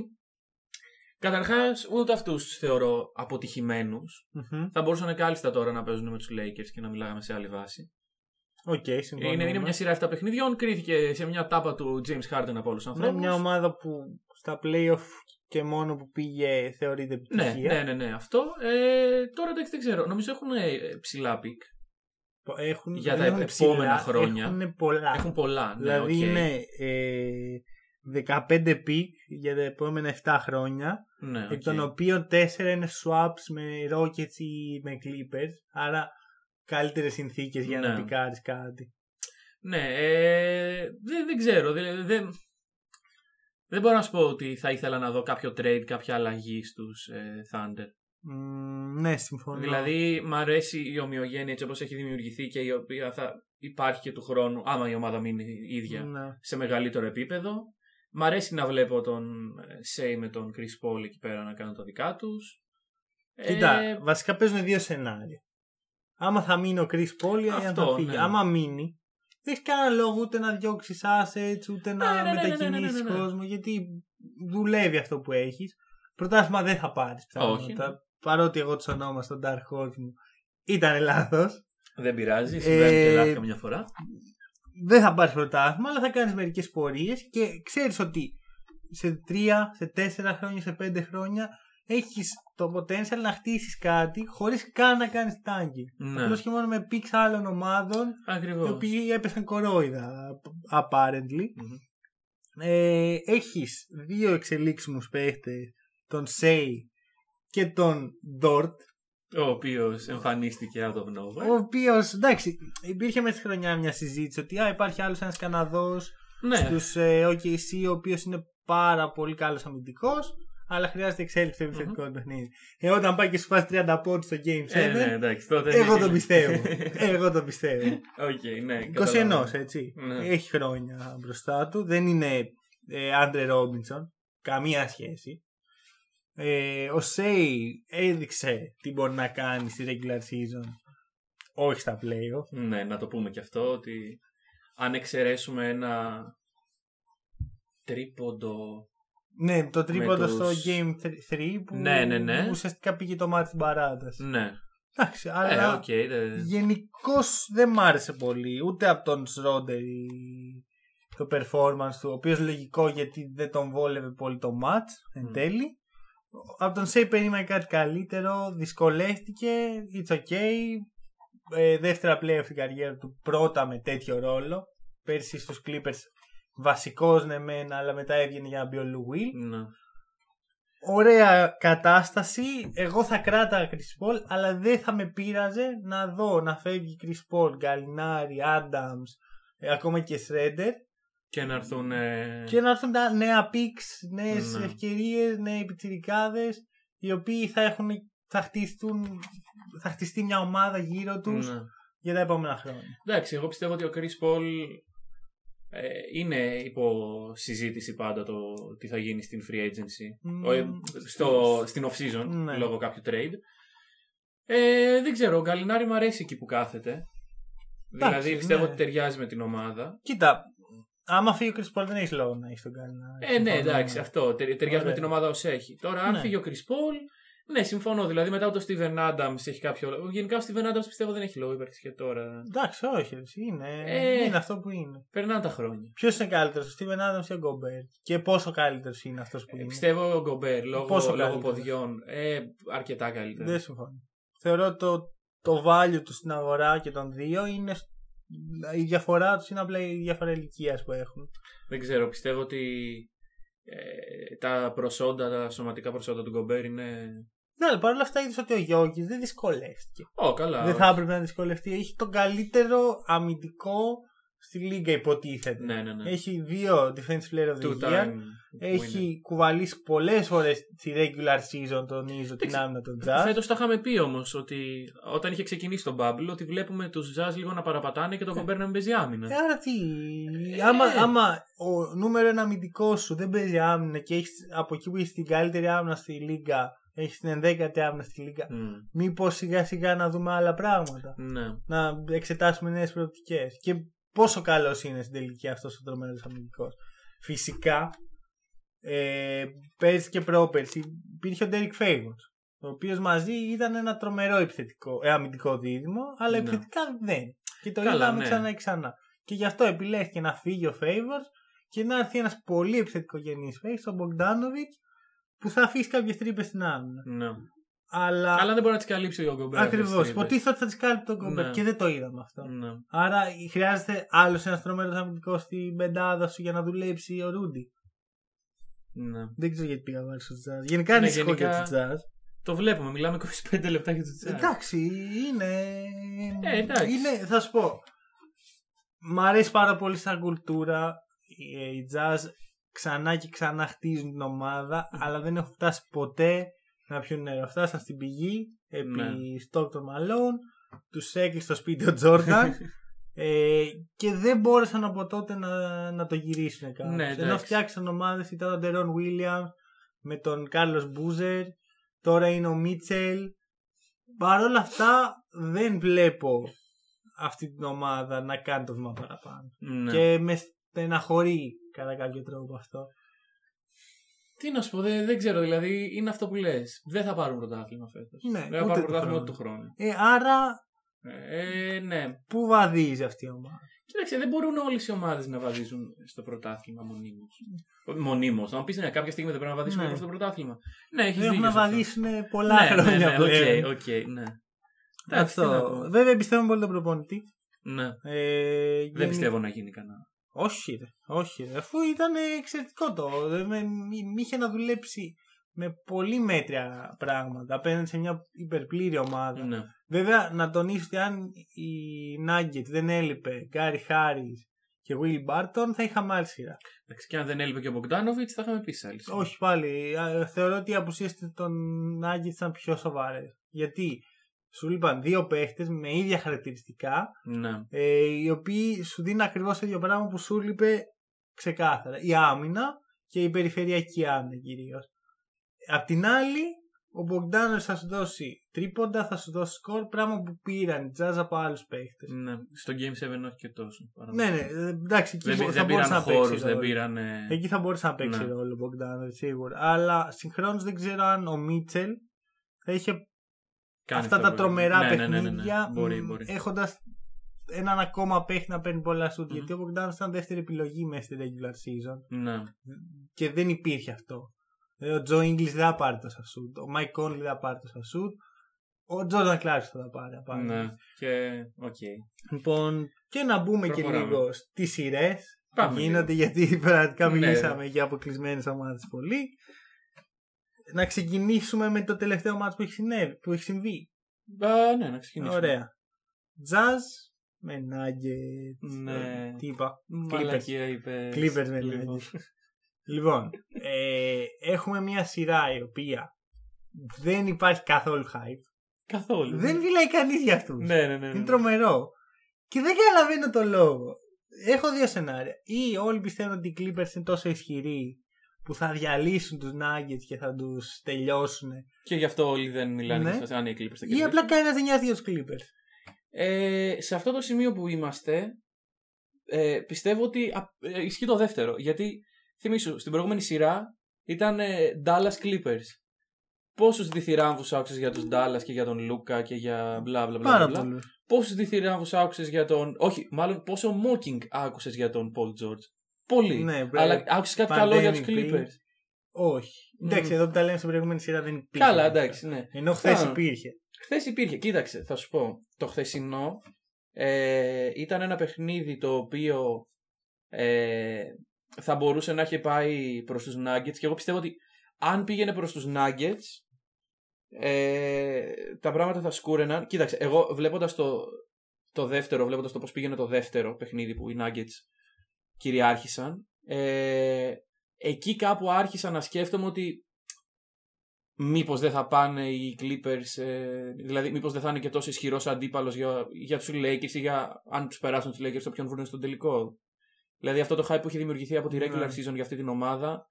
καταρχάς ούτε αυτούς θεωρώ αποτυχημένους. Μμμ. Θα μπορούσαν κάλλιστα τώρα να παίζουν με τους Lakers και να μιλάγαμε σε άλλη βάση. Οκ, συμφωνώ. Είναι, είναι μια σειρά 7 παιχνιδιών. Κρίθηκε σε μια τάπα του James Harden από όλους τους Είναι ανθρώπους. μια ομάδα που στα playoff και μόνο που πήγε θεωρείται ναι, επιτυχία. ναι, ναι, ναι, αυτό. Ε, τώρα εντάξει δεν ξέρω. Νομίζω έχουν ε, ψηλά pick. Έχουν, Για δεν τα έχουν επόμενα ψηλά, χρόνια. Έχουν πολλά. Έχουν πολλά. Ναι, δηλαδή οκ. είναι ε, 15 pick για τα επόμενα 7 χρόνια. Ναι, Εκ οκ. των οποίων 4 είναι swaps με Rockets ή με Clippers. Άρα καλύτερες συνθήκες για να Ναι. πικ άρεις κάτι. Ναι, ε, δεν, δεν ξέρω. Δεν, δεν, δεν μπορώ να σου πω ότι θα ήθελα να δω κάποιο trade, κάποια αλλαγή στους ε, Thunder. Μ, ναι, συμφωνώ. Δηλαδή, μ' αρέσει η ομοιογένεια έτσι όπως έχει δημιουργηθεί και η οποία θα υπάρχει και του χρόνου, άμα η ομάδα μείνει η ίδια, Ναι. σε μεγαλύτερο επίπεδο. Μ' αρέσει να βλέπω τον Σέι με τον Chris Paul εκεί πέρα να κάνουν τα δικά τους. Κοίτα, Ε, βασικά παίζουν δύο σενάρια. Άμα θα μείνει ο Chris Paul ή αν Αυτό, θα φύγει. ναι. Άμα μείνει, δεν έχει κανένα λόγο ούτε να διώξει assets, ούτε να ναι, ναι, ναι, ναι, μετακινήσει ναι, ναι, ναι. κόσμο, γιατί δουλεύει αυτό που έχεις. Πρωτάθλημα δεν θα πάρεις Όχι. πιθανότατα. Παρότι εγώ τους ονόμασα στον Dark Horse μου. Ήταν λάθος. δεν πειράζει, συμβαίνει Ε, και λάθη καμιά φορά. Δεν θα πάρεις πρωτάθλημα, αλλά θα κάνεις μερικές πορείες και ξέρεις ότι σε τρία, σε τέσσερα χρόνια, σε πέντε χρόνια έχεις το potential να χτίσεις κάτι χωρίς καν να κάνεις tanking. Ναι. Απλώς και μόνο με picks άλλων ομάδων οι Ακριβώς. οποίοι έπεσαν κορόιδα apparently. Μμμ. Ε, έχεις δύο εξελίξιμους παίχτες, τον Σέι και τον Dort, Ο οποίος εμφανίστηκε out of nowhere. ο οποίος, εντάξει, υπήρχε μέσα στη χρονιά μια συζήτηση ότι α, υπάρχει άλλος ένας Καναδός ναι, στους ε, OKC, ο οποίος είναι πάρα πολύ καλός αμυντικός, αλλά χρειάζεται εξέλιξη στο επιθετικό του παιχνίδι. Ε, όταν πάει και σου φάσει 30 πόντους στο Game 7, Ε, ναι, εντάξει, τότε εγώ είναι- το πιστεύω. εγώ το πιστεύω. Οκ, ναι. 21 καταλαβαίνω. έτσι. Ναι. Έχει χρόνια μπροστά του. Δεν είναι ε, Andre Roberson. Καμία σχέση. Ε, ο Shai έδειξε τι μπορεί να κάνει στη regular season. Όχι στα playoff. Ναι, να το πούμε και αυτό ότι αν εξαιρέσουμε ένα τρίποντο. Ναι, το τρίποντο τους- στο Game 3 που Ναι, ναι, ναι. ουσιαστικά πήγε το μάτι στην παράταση. Ναι. Εντάξει, Ε, αλλά οκ. δεν- γενικώς δεν μ' άρεσε πολύ. Ούτε από τον Schröder το performance του, ο οποίος λογικό γιατί δεν τον βόλευε πολύ το match εν Μμ. τέλει. Από τον Shai περίμενα κάτι καλύτερο, δυσκολεύτηκε, it's okay. Ε, δεύτερα playoff στην καριέρα του, πρώτα με τέτοιο ρόλο. Πέρσι στους Clippers βασικός ναι μεν, αλλά μετά έβγαινε για να μπει ο Lou Will. Ναι. Ωραία κατάσταση. Εγώ θα κράταγα Chris Paul, αλλά δεν θα με πείραζε να δω να φεύγει Chris Paul, Γκαλινάρη, Adams, ε, ακόμα και Shredder Και να έρθουν. ε, και να έρθουν τα νέα picks, νέες Ναι. ευκαιρίες, νέοι πιτσιρικάδες οι οποίοι θα, έχουν, θα, χτιστούν, θα χτιστεί μια ομάδα γύρω τους ναι. για τα επόμενα χρόνια. Εντάξει, εγώ πιστεύω ότι ο Chris Paul ε, είναι υπό συζήτηση πάντα το τι θα γίνει στην free agency. Μμμ. Ο, ε, στο, στην off season, Ναι. λόγω κάποιου trade. Ε, δεν ξέρω, ο Γκαλινάρη μου αρέσει εκεί που κάθεται. δηλαδή πιστεύω ναι. ότι ταιριάζει με την ομάδα. Κοίτα, άμα φύγει ο Chris Paul δεν έχεις λόγο να έχεις τον Γκαλινάρη. Ε, ναι, Συμφωνώ. εντάξει, αυτό. τε- Ταιριάζει Ωραία. με την ομάδα όσο έχει. Τώρα, αν Ναι. φύγει ο Chris Paul, Ναι, συμφωνώ. Δηλαδή μετά το Steven Adams έχει κάποιο λόγο. Γενικά ο Steven Adams πιστεύω δεν έχει λόγο ύπαρξης και τώρα. Εντάξει, όχι. εσύ, Είναι, Ε. είναι αυτό που είναι. Περνάνε τα χρόνια. Ποιος είναι καλύτερος, ο Steven Adams ή ο Gobert; Και πόσο καλύτερος είναι αυτός που Ε, είναι; πιστεύω ο Γκομπέρ λόγω, Πόσο λόγω καλύτερος; ποδιών. Ε, αρκετά καλύτερος. Δεν συμφωνώ. Θεωρώ το, το value του στην αγορά και των δύο είναι. Σ- Η διαφορά τους είναι απλά η διαφορά ηλικίας που έχουν. Δεν ξέρω, πιστεύω ότι ε, τα προσόντα, τα σωματικά προσόντα του Γκομπέρ είναι. Ναι, αλλά παρόλα αυτά είδες ότι ο Γιώργης δεν δυσκολεύτηκε. Ω, καλά. δεν θα έπρεπε να δυσκολευτεί. Έχει τον καλύτερο αμυντικό στη λίγα, υποτίθεται. Ναι, ναι, ναι. Έχει δύο defense player of the Two year. time. Έχει κουβαλήσει πολλές φορές στη regular season, τονίζω, την Εντάξει, άμυνα των Jazz. Φέτος τα είχαμε πει όμως ότι όταν είχε ξεκινήσει το Bubble ότι βλέπουμε τους Jazz λίγο να παραπατάνε και τον Γκομπέρ να μην παίζει άμυνα. Ε, άρα τι. Ε. Άμα, άμα ο νούμερο ένα αμυντικός σου δεν παίζει άμυνα και έχεις από εκεί που έχεις την καλύτερη άμυνα στη λίγα, έχεις την ενδέκατη άμυνα στη λίγα, Μμ, μήπως σιγά σιγά να δούμε άλλα πράγματα. Ναι. Να εξετάσουμε νέες προοπτικές. Και πόσο καλός είναι στην τελική αυτός ο τρομερός αμυντικός. Φυσικά, ε, πέρσι και πρόπερσι υπήρχε ο Derek Favors. Ο οποίος μαζί ήταν ένα τρομερό επιθετικό, ε, αμυντικό δίδυμο, αλλά Ναι. επιθετικά δεν. Και το Καλά, είδαμε ναι. ξανά και ξανά. Και γι' αυτό επιλέχθηκε να φύγει ο Favors και να έρθει ένας πολύ επιθετικογενής παίκτης, ο Bogdanovic, που θα αφήσει κάποιες τρύπες στην άμυνα. ναι. Αλλά, Αλλά δεν μπορεί να τις καλύψει ο Γκομπέρ. αυτές ακριβώς. τις τρύπες. Υποτίθεται ότι θα τις κάνει τον Gobert Ναι. και δεν το είδαμε αυτό. Ναι. Άρα χρειάζεται άλλος ένας τρομερός αμυντικός στην πεντάδα σου για να δουλέψει ο Ρούντι. Ναι. Δεν ξέρω γιατί πήγα βάλει στο Jazz. Γενικά Ναι, ανησυχώ γενικά- για το Jazz. Το βλέπουμε, μιλάμε 25 λεπτά για το Jazz. Εντάξει, είναι. Ε, εντάξει. είναι. Θα σου πω. Μ' αρέσει πάρα πολύ σαν κουλτούρα. Οι οι Jazz ξανά και ξανά χτίζουν την ομάδα, αλλά δεν έχουν φτάσει ποτέ να πιούν νερό. Φτάσαν στην πηγή επί Ναι. Stockton Malone, τους έκλεισε στο σπίτι ο Τζόρνταν. Ε, και δεν μπόρεσαν από τότε να, να το γυρίσουν κάπως. Ναι, Ενώ εντάξει. φτιάξαν ομάδες, ήταν ο Ντερόν Williams με τον Κάρλος Μπούζερ, τώρα είναι ο Μίτσελ. Παρ' όλα αυτά δεν βλέπω αυτή την ομάδα να κάνει το βήμα παραπάνω. Ναι. Και με στεναχωρεί κατά κάποιο τρόπο αυτό. Τι να σου πω, δεν, δεν ξέρω. Δηλαδή είναι αυτό που λες. Δεν θα πάρουν πρωτάθλημα φέτος. Ναι, δεν θα ούτε πάρουν του πρωτάθλημα χρόνου. ούτε του χρόνου. Ε, άρα Ε, ναι. πού βαδίζει αυτή η ομάδα; Κοίταξε, δεν μπορούν όλες οι ομάδες να βαδίζουν στο πρωτάθλημα μονίμως. Μονίμως. Να μου πεις ναι, κάποια στιγμή δεν πρέπει να βαδίσουν Ναι. προς το πρωτάθλημα. Ναι, έχεις Έχουν δίκιο. να σε αυτό. βαδίσουν πολλά ναι, ναι, χρόνια ναι, πλέον. οκ, οκ, ναι. Εντάξει, τι να Αυτό. πω. Βέβαια πιστεύω πολύ τον προπονητή. Ναι. Ε, Δεν γενι- πιστεύω να γίνει κανένα. Όχι ρε, όχι ρε. Αφού ήταν εξαιρετικό το. Δεν με, μη, μη είχε να δουλέψει με πολύ μέτρια πράγματα απέναντι σε μια υπερπλήρη ομάδα. Ναι. Βέβαια να τονίσω ότι αν η Nugget δεν έλειπε Γκάρι Χάρις και Will Barton θα είχαμε άλλη σειρά. Εντάξει, και αν δεν έλειπε και ο Μπογκδάνοβιτ, θα είχαμε πει σε άλλη. σειρά. Όχι πάλι. α, Θεωρώ ότι οι απουσίε των Nuggets ήταν πιο σοβαρέ. Γιατί σου λείπαν δύο παίχτες με ίδια χαρακτηριστικά Ναι. ε, οι οποίοι σου δίνουν ακριβώς το ίδιο πράγμα που σου λείπε ξεκάθαρα. Η άμυνα και η περιφερειακή άμυνα κυρίως. Απ' την άλλη, ο Μπογκδάνο θα σου δώσει τρίποντα, θα σου δώσει σκορ, πράγμα που πήραν οι Jazz από άλλους παίχτες. ναι. Στο Game 7 όχι και τόσο. Ναι, ναι, ε, εντάξει, εκεί Δεν, μπο- δεν, θα μπορούσε πήραν να παίξει. χώρους, δεν ρόλο. πήραν. Εκεί θα μπορούσε να παίξει Ναι. ρόλο ο Μπογκδάνο σίγουρα. Αλλά συγχρόνως δεν ξέρω αν ο Μίτσελ θα είχε κάνει αυτά αυτό τα που- τρομερά ναι, ναι, ναι, ναι, ναι. παιχνίδια Μπορεί, μπορεί. έχοντας έναν ακόμα παίχτη να παίρνει πολλά σουτ. Μμμ. Γιατί ο Bogdanović ήταν δεύτερη επιλογή μέσα στη regular season Ναι. και δεν υπήρχε αυτό. Ε, Ο Joe Ingles δεν θα πάρει τόσα σουτ. Ο Mike Conley δεν θα πάρει τόσα σουτ. Ο Jordan Clarkson θα τα πάρει. απάνω. Ναι. Και. Οκ. Λοιπόν, και να μπούμε και Προχωράμε. λίγο στις σειρές που Πάμε γίνονται γιατί πραγματικά Ναι. μιλήσαμε για αποκλεισμένες ομάδες πολύ. Να ξεκινήσουμε με το τελευταίο μάτι που έχει, συνέβη, που έχει συμβεί. Α, ναι, να ξεκινήσουμε. Ωραία. Jazz με Nuggets. Ναι. ε, Τι είπα; Μαλακία είπες. Clippers με Nuggets. λοιπόν, ε, έχουμε μια σειρά η οποία δεν υπάρχει καθόλου hype. Καθόλου. Δεν μιλάει κανείς για αυτούς. Ναι, ναι, ναι. ναι. Είναι τρομερό. Και δεν καταλαβαίνω το λόγο. Έχω δύο σενάρια. Ή όλοι πιστεύουν ότι οι Clippers είναι τόσο ισχυροί που θα διαλύσουν τους Nuggets και θα τους τελειώσουν. Και γι' αυτό όλοι δεν μιλάνε Ναι. και σας- αν οι Clippers θα Ή κερδίσουν. απλά κανένας δεν νοιάζει για τους Clippers. Ε, σε αυτό το σημείο που είμαστε, ε, πιστεύω ότι α, ε, ισχύει το δεύτερο. Γιατί θυμίσου, στην προηγούμενη σειρά ήταν ε, Dallas Clippers. πόσους διθυράμβους άκουσες για τους Ντάλλα και για τον Λούκα και για μπλα μπλα μπλα. Πάρα μπλα; πολλούς. Πόσους διθυράμβους άκουσες για τον. Όχι, μάλλον πόσο mocking άκουσες για τον Paul George; Πολύ. Ναι, μπρε, Αλλά άκουσες κάτι καλό για τους pandemic πριν. Clippers; Όχι. Εντάξει, Μμμ. εδώ που τα λέμε στην προηγούμενη σειρά δεν υπήρχε. Καλά, αυτό. εντάξει, ναι. Ενώ χθες Α. υπήρχε. Χθες υπήρχε. Κοίταξε, θα σου πω. Το χθεσινό ε, ήταν ένα παιχνίδι το οποίο ε, θα μπορούσε να έχει πάει προς τους Nuggets και εγώ πιστεύω ότι αν πήγαινε προς τους Nuggets ε, τα πράγματα θα σκούρεναν. Κοίταξε, εγώ βλέποντας το, το δεύτερο, βλέποντας το πώς πήγαινε το δεύτερο παιχνίδι που οι Nuggets κυριάρχησαν ε, εκεί κάπου άρχισα να σκέφτομαι ότι μήπως δεν θα πάνε οι Clippers, ε, δηλαδή μήπως δεν θα είναι και τόσο ισχυρός αντίπαλος για, για τους Lakers ή για αν τους περάσουν τους Lakers όποιον βρουν στον τελικό. Δηλαδή αυτό το hype που έχει δημιουργηθεί από τη regular Ναι. season για αυτή την ομάδα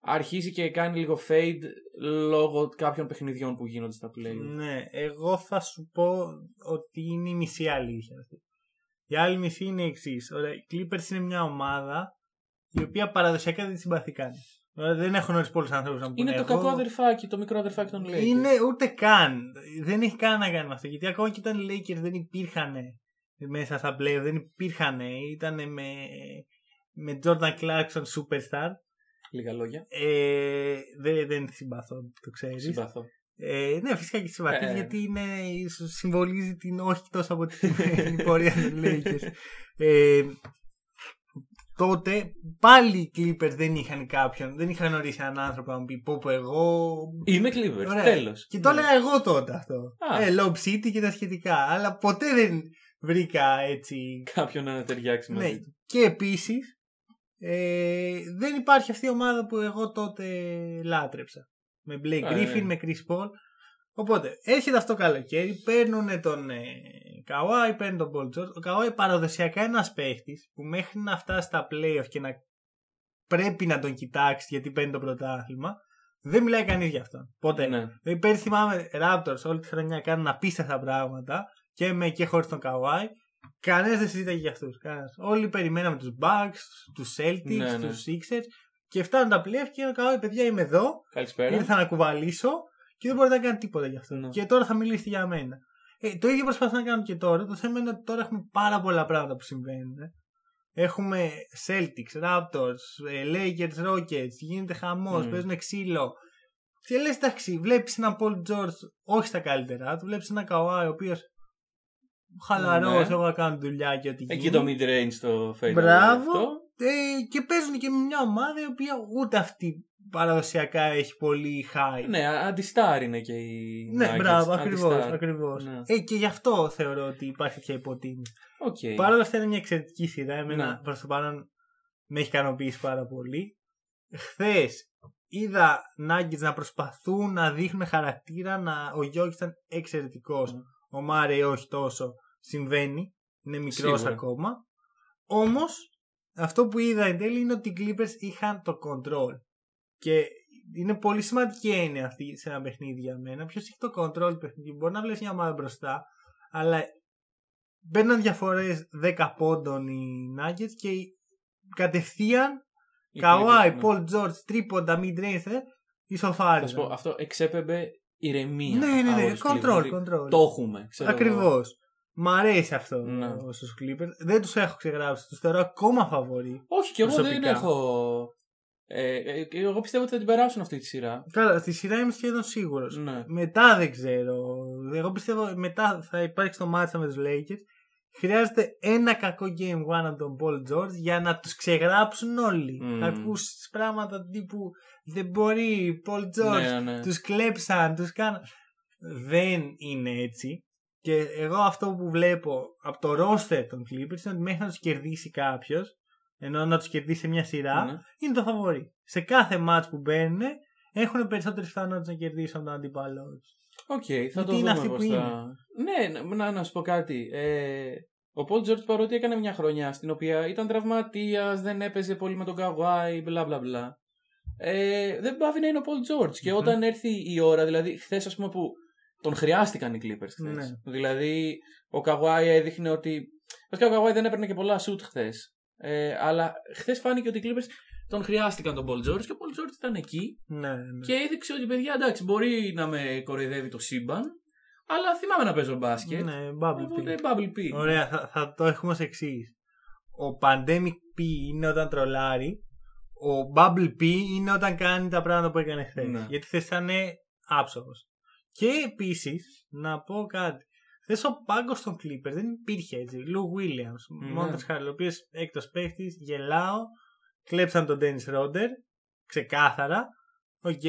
αρχίζει και κάνει λίγο fade λόγω κάποιων παιχνιδιών που γίνονται στα play. Ναι, εγώ θα σου πω ότι είναι η μισή αλήθεια αυτή. Η άλλη μισή είναι η εξής. Οι Clippers είναι μια ομάδα η οποία παραδοσιακά δεν τη συμπαθεί κανεί. Δεν έχουν ορίσει πολλούς ανθρώπους να πούνε. Είναι το εγώ- κακό αδερφάκι, το μικρό αδερφάκι των Lakers. Είναι ούτε καν. Δεν έχει καν να κάνει με αυτό. Γιατί ακόμα και όταν οι Lakers δεν υπήρχαν μέσα στα play, δεν υπήρχαν. Ήταν με, με Jordan Clarkson superstar. Λίγα λόγια. Ε, δεν, δεν τη συμπαθώ, το ξέρεις. Συμπαθώ. Ε, ναι, φυσικά και συμπαθεί, Ε, ε. γιατί είναι, συμβολίζει την όχι τόσο αποτυχημένη πορεία των Lakers. Ε, τότε πάλι οι Clippers δεν είχαν κάποιον, δεν είχαν ορίσει έναν άνθρωπο να μου πει πω πω εγώ... Είμαι Clippers, Ωραία. τέλος. Και το Ναι. έλεγα εγώ τότε αυτό. Α. Ε, Lob City και τα σχετικά. Αλλά ποτέ δεν βρήκα έτσι... Κάποιον να ταιριάξει μαζί Ναι. του. Και επίσης ε, δεν υπάρχει αυτή η ομάδα που εγώ τότε λάτρεψα. Με Blake Α, Griffin, ναι. με Chris Paul. Οπότε έρχεται αυτό το καλοκαίρι, παίρνουν τον ε, Kawhi, παίρνουν τον Paul George. Ο Kawhi παραδοσιακά είναι ένας παίχτης που μέχρι να φτάσει στα playoff και να πρέπει να τον κοιτάξει γιατί παίρνει το πρωτάθλημα, δεν μιλάει κανείς γι' αυτό. Ποτέ. Ναι. Δηλαδή πέρυσι θυμάμαι Raptors όλη τη χρονιά κάνουν απίστευτα πράγματα και με και χωρίς τον Kawhi. Κανένας δεν συζήταγε για αυτούς. Όλοι περιμέναμε τους Bucks, τους Celtics, Ναι, ναι. τους Sixers και φτάνουν τα playoff και ο Kawhi, παιδιά, είμαι εδώ. Καλησπέρα. Ήρθα να κουβαλήσω και δεν μπορείτε να κάνετε τίποτα γι' αυτό. Ναι. Και τώρα θα μιλήσετε για μένα. Ε, το ίδιο προσπαθώ να κάνω και τώρα. Το θέμα είναι ότι τώρα έχουμε πάρα πολλά πράγματα που συμβαίνουν. Έχουμε Celtics, Raptors, ε, Lakers, Rockets, γίνεται χαμός, Mm. παίζουν ξύλο. Και λες, εντάξει, βλέπεις έναν Paul George όχι στα καλύτερά του, βλέπεις έναν Kawhi ο οποίος χαλαρός, Ναι. εγώ να κάνω δουλειά και ό,τι Εκεί γίνει. το mid-range το fade Μπράβο. αυτό. Ε, και παίζουν και με μια ομάδα η οποία ούτε αυτή παραδοσιακά έχει πολύ high. Ναι, α- αντιστάρ είναι και οι Ναι, Nuggets. μπράβο, ακριβώς. Αντιστάρ. Ακριβώς. Ναι. Ε, και γι' αυτό θεωρώ ότι υπάρχει τέτοια υποτίμηση. Οκ. Παρ' όλα αυτά είναι μια εξαιρετική σειρά. Εμένα Ναι. προς το παρόν με έχει ικανοποιήσει πάρα πολύ. Χθες είδα Nuggets να προσπαθούν να δείχνουν χαρακτήρα. Να... Ο Γιόκιτς ήταν εξαιρετικός. Ναι. Ο Μάρεϊ όχι τόσο. Συμβαίνει. Είναι μικρός Σίγουρα. ακόμα. Όμως αυτό που είδα εν τέλει είναι ότι οι Clippers είχαν το control. Και είναι πολύ σημαντική έννοια αυτή σε ένα παιχνίδι για μένα. Ποιος έχει το control του παιχνιδιού; Μπορεί να βλέπεις μια ομάδα μπροστά, αλλά μπαίναν διαφορές 10 πόντων οι Nuggets και κατευθείαν Οι Καουάι, Clippers, ναι. Paul George, τρίποντα, mid-range, ε, Θα ισοφάριζαν. σου πω, αυτό εξέπεμπε ηρεμία. Ναι, ναι, από ναι, τους control, Clippers. control. Το έχουμε. ξέρω εγώ. Ακριβώς. Μ' αρέσει αυτό Ναι. στους Clippers. Δεν τους έχω ξεγράψει. Τους θεωρώ ακόμα φαβορή. Όχι, και εγώ δεν Προσωπικά. έχω. Ε, ε, και εγώ πιστεύω ότι θα την περάσουν αυτή τη σειρά. Καλά, στη σειρά είμαι σχεδόν σίγουρος. Ναι. Μετά δεν ξέρω. Εγώ πιστεύω μετά θα υπάρξει το μάτσα με τους Lakers. Χρειάζεται ένα κακό game one από τον Paul George για να τους ξεγράψουν όλοι. Μμμ. Θα ακούσει πράγματα τύπου δεν μπορεί, Paul George, Ναι, ναι. τους κλέψαν, τους κάναν. Δεν είναι έτσι. Και εγώ αυτό που βλέπω από το roster των Clippers είναι ότι μέχρι να τους κερδίσει κάποιος, ενώ να τους κερδίσει σε μια σειρά, Ναι. είναι το φαβορή. Σε κάθε match που μπαίνουν έχουν περισσότερες πιθανότητες να κερδίσουν τον αντίπαλό τους. Οκ, θα Γιατί το είναι δούμε αυτοί πώς που θα... Ναι, να, να, να σου πω κάτι. Ε, ο Paul George παρότι έκανε μια χρονιά στην οποία ήταν τραυματίας, δεν έπαιζε πολύ με τον Kawhi, μπλα μπλα μπλα. Ε, δεν πάβει να είναι ο Paul George. Και Μμμ. όταν έρθει η ώρα, δηλαδή χθες ας πούμε που τον χρειάστηκαν οι Clippers χθες. Ναι. Δηλαδή ο Kawhi έδειχνε ότι. Βασικά ο Kawhi δεν έπαιρνε και πολλά shoot χθες. Ε, αλλά χθες φάνηκε ότι οι Clippers τον χρειάστηκαν τον Paul George και ο Paul George ήταν εκεί Ναι, ναι. και έδειξε ότι παιδιά εντάξει μπορεί να με κοροϊδεύει το σύμπαν αλλά θυμάμαι να παίζω μπάσκετ. Ναι, Bubble Οπότε P. Bubble P. Ωραία, θα, θα το έχουμε ως εξής. Ο Pandemic P είναι όταν τρολάρει. Ο Bubble P είναι όταν κάνει τα πράγματα που έκανε χθες. Ναι. Γιατί χθες ήταν άψογος. Και επίσης, να πω κάτι. Χθες ο πάγκος των Clippers δεν υπήρχε έτσι. Lou Williams, Ναι. μόνο Χάρελ, ο οποίος έκτος παίχτης, γελάω. Κλέψαν τον Dennis Schröder. Ξεκάθαρα. Οκ.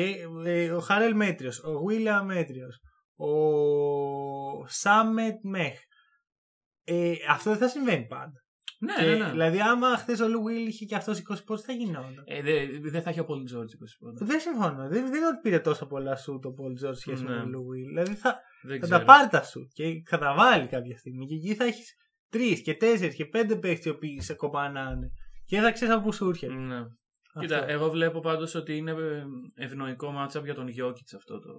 Ε, ο Χάρελ Μέτριος. Ο Williams Μέτριος. Ο Shamet meh. Ε, αυτό δεν θα συμβαίνει πάντα. Ναι, Και, ναι, ναι. Δηλαδή, άμα χθες ο Λου Will είχε και αυτός 20 πόντους, θα γινόταν. Ε, δε- δεν θα έχει ο Paul George 20 πόντους. Δεν συμφωνώ. Δεν, δεν είναι ότι πήρε τόσο πολλά σου το Paul George σχέση με Ναι. τον Λου Will. Δηλαδή, θα, Δεν θα ξέρω. τα πάρει τα σου και θα τα βάλει κάποια στιγμή. Και εκεί θα έχεις τρεις και τέσσερις και πέντε παίχτες οι οποίοι σε κοπανάνε. Και δεν θα ξέρεις από πού σου έρχεται. Ναι. Αυτό. Κοίτα, εγώ βλέπω πάντως ότι είναι ε, ευνοϊκό matchup για τον Jokic αυτό το.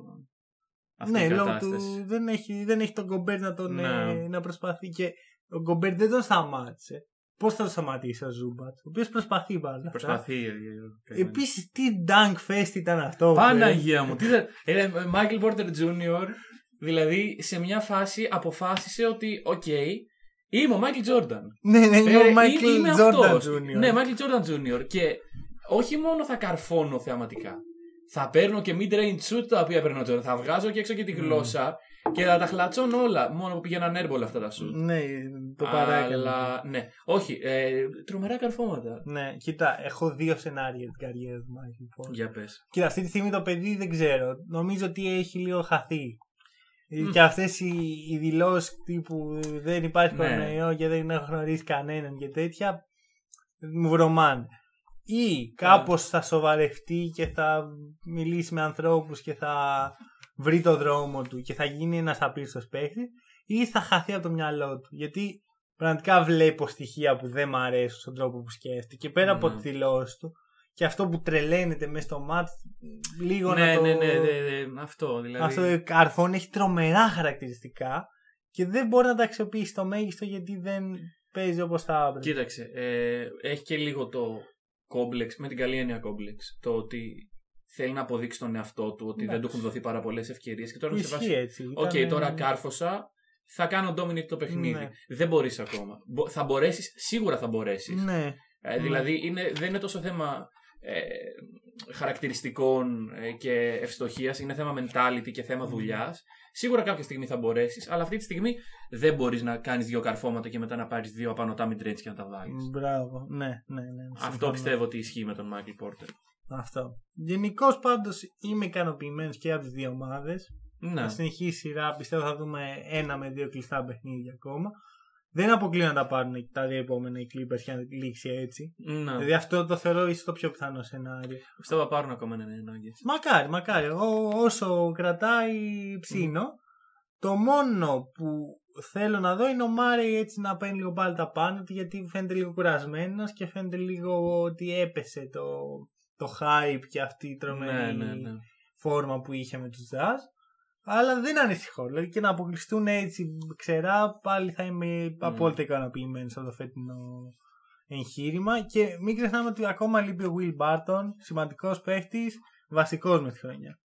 Αυτή ναι, η λόγω κατάσταση. του δεν έχει, δεν έχει τον Γκομπέρ να, τον, Ναι. ε, να προσπαθεί και ο Γκομπέρ δεν τον σταμάτησε. Πώς θα τον σταματήσει ο Ζούμπατς, ο οποίος προσπαθεί πάντα. Προσπαθεί. ε, ε, Επίσης, τι dunk fest ήταν αυτό. Παναγία μου. Τι δεν. Ε, Michael Porter Jr. Δηλαδή σε μια φάση αποφάσισε ότι, οκ, είμαι ο Michael Jordan. Ναι, ναι, είναι Ε, ο Michael είμαι Jordan αυτός. Jr. Ναι, Michael Jordan Jr. Και όχι μόνο θα καρφώνω θεαματικά. Θα παίρνω και mid-range shoot τα οποία παίρνω ο Jordan. Θα βγάζω και έξω και τη γλώσσα και θα τα χλατσώνω όλα. Μόνο που πήγαιναν airball αυτά τα shoot. Ναι, το παράκαλα. Αλλά ναι, όχι. Ε, τρομερά καρφώματα. Ναι, κοίτα, έχω δύο σενάρια για την καριέρας του Michael Porter. Για πες. Κοίτα, αυτή τη στιγμή το παιδί δεν ξέρω. Νομίζω ότι έχει λίγο χαθεί. Μμ. Και αυτές οι, οι δηλώσεις τύπου δεν υπάρχει Ναι. κορονοϊό και δεν έχω γνωρίσει κανέναν και τέτοια μου βρωμάνε. Ή κάπως θα σοβαρευτεί και θα μιλήσει με ανθρώπους και θα βρει το δρόμο του και θα γίνει ένας απίστος παίχτης ή θα χαθεί από το μυαλό του. Γιατί πραγματικά βλέπω στοιχεία που δεν μ' αρέσουν στον τρόπο που σκέφτεται και πέρα από Ναι. τη δηλώση του και αυτό που τρελαίνεται μέσα στο μάτς λίγο Ναι, να το... ναι, ναι, ναι, ναι, αυτό δηλαδή. Αυτό το καρφόν έχει τρομερά χαρακτηριστικά και δεν μπορεί να τα αξιοποιήσει στο μέγιστο γιατί δεν παίζει όπως θα έπρεπε. Κοίταξε, ε, έχει και λίγο το κόμπλεξ, με την καλή έννοια κόμπλεξ, το ότι θέλει να αποδείξει τον εαυτό του ότι δεν του Εντάξει. έχουν δοθεί πάρα πολλές ευκαιρίες και τώρα είναι σε Ισχύει βάση. έτσι. Οκ, Ήταν- τώρα κάρφωσα, θα κάνω dominate το παιχνίδι. Ναι. Δεν μπορείς ακόμα. Μπο- θα μπορέσεις, σίγουρα θα μπορέσεις. Ναι. Ε, δηλαδή είναι, δεν είναι τόσο θέμα ε, χαρακτηριστικών ε, και ευστοχίας, είναι θέμα mentality και θέμα δουλειάς. Σίγουρα κάποια στιγμή θα μπορέσεις, αλλά αυτή τη στιγμή δεν μπορείς να κάνεις δύο καρφώματα και μετά να πάρεις δύο απανοτά mid-range και να τα βάλεις. Μπράβο. Ναι, ναι, ναι. Αυτό συμφωνώ. πιστεύω ότι ισχύει με τον Michael Porter. Αυτό. Γενικώς πάντως είμαι ικανοποιημένος και από τις δύο ομάδες. Ναι. Θα συνεχίσει η σειρά. Πιστεύω θα δούμε ένα με δύο κλειστά παιχνίδια ακόμα. Δεν αποκλείω να τα πάρουν τα δύο επόμενα οι Clippers και να λήξει έτσι. ναι. Δηλαδή αυτό το θεωρώ ίσως το πιο πιθανό σενάριο. Πιστεύω θα πάρουν ακόμα ένα Nuggets. Μακάρι, μακάρι. Εγώ όσο κρατάει ψήνω. Το μόνο που θέλω να δω είναι ο Μάρεϊ έτσι να παίρνει λίγο πάλι τα πάνω του γιατί φαίνεται λίγο κουρασμένος και φαίνεται λίγο ότι έπεσε το, το hype και αυτή η τρομερή Ναι, ναι, ναι. φόρμα που είχε με τους Jazz. Αλλά δεν ανησυχώ. Δηλαδή και να αποκλειστούν έτσι ξερά πάλι θα είμαι απόλυτα ικανοποιημένος από το φετινό εγχείρημα. Και μην ξεχνάμε ότι ακόμα λείπει ο Will Barton, σημαντικός παίχτης, βασικός με τη χρονιά.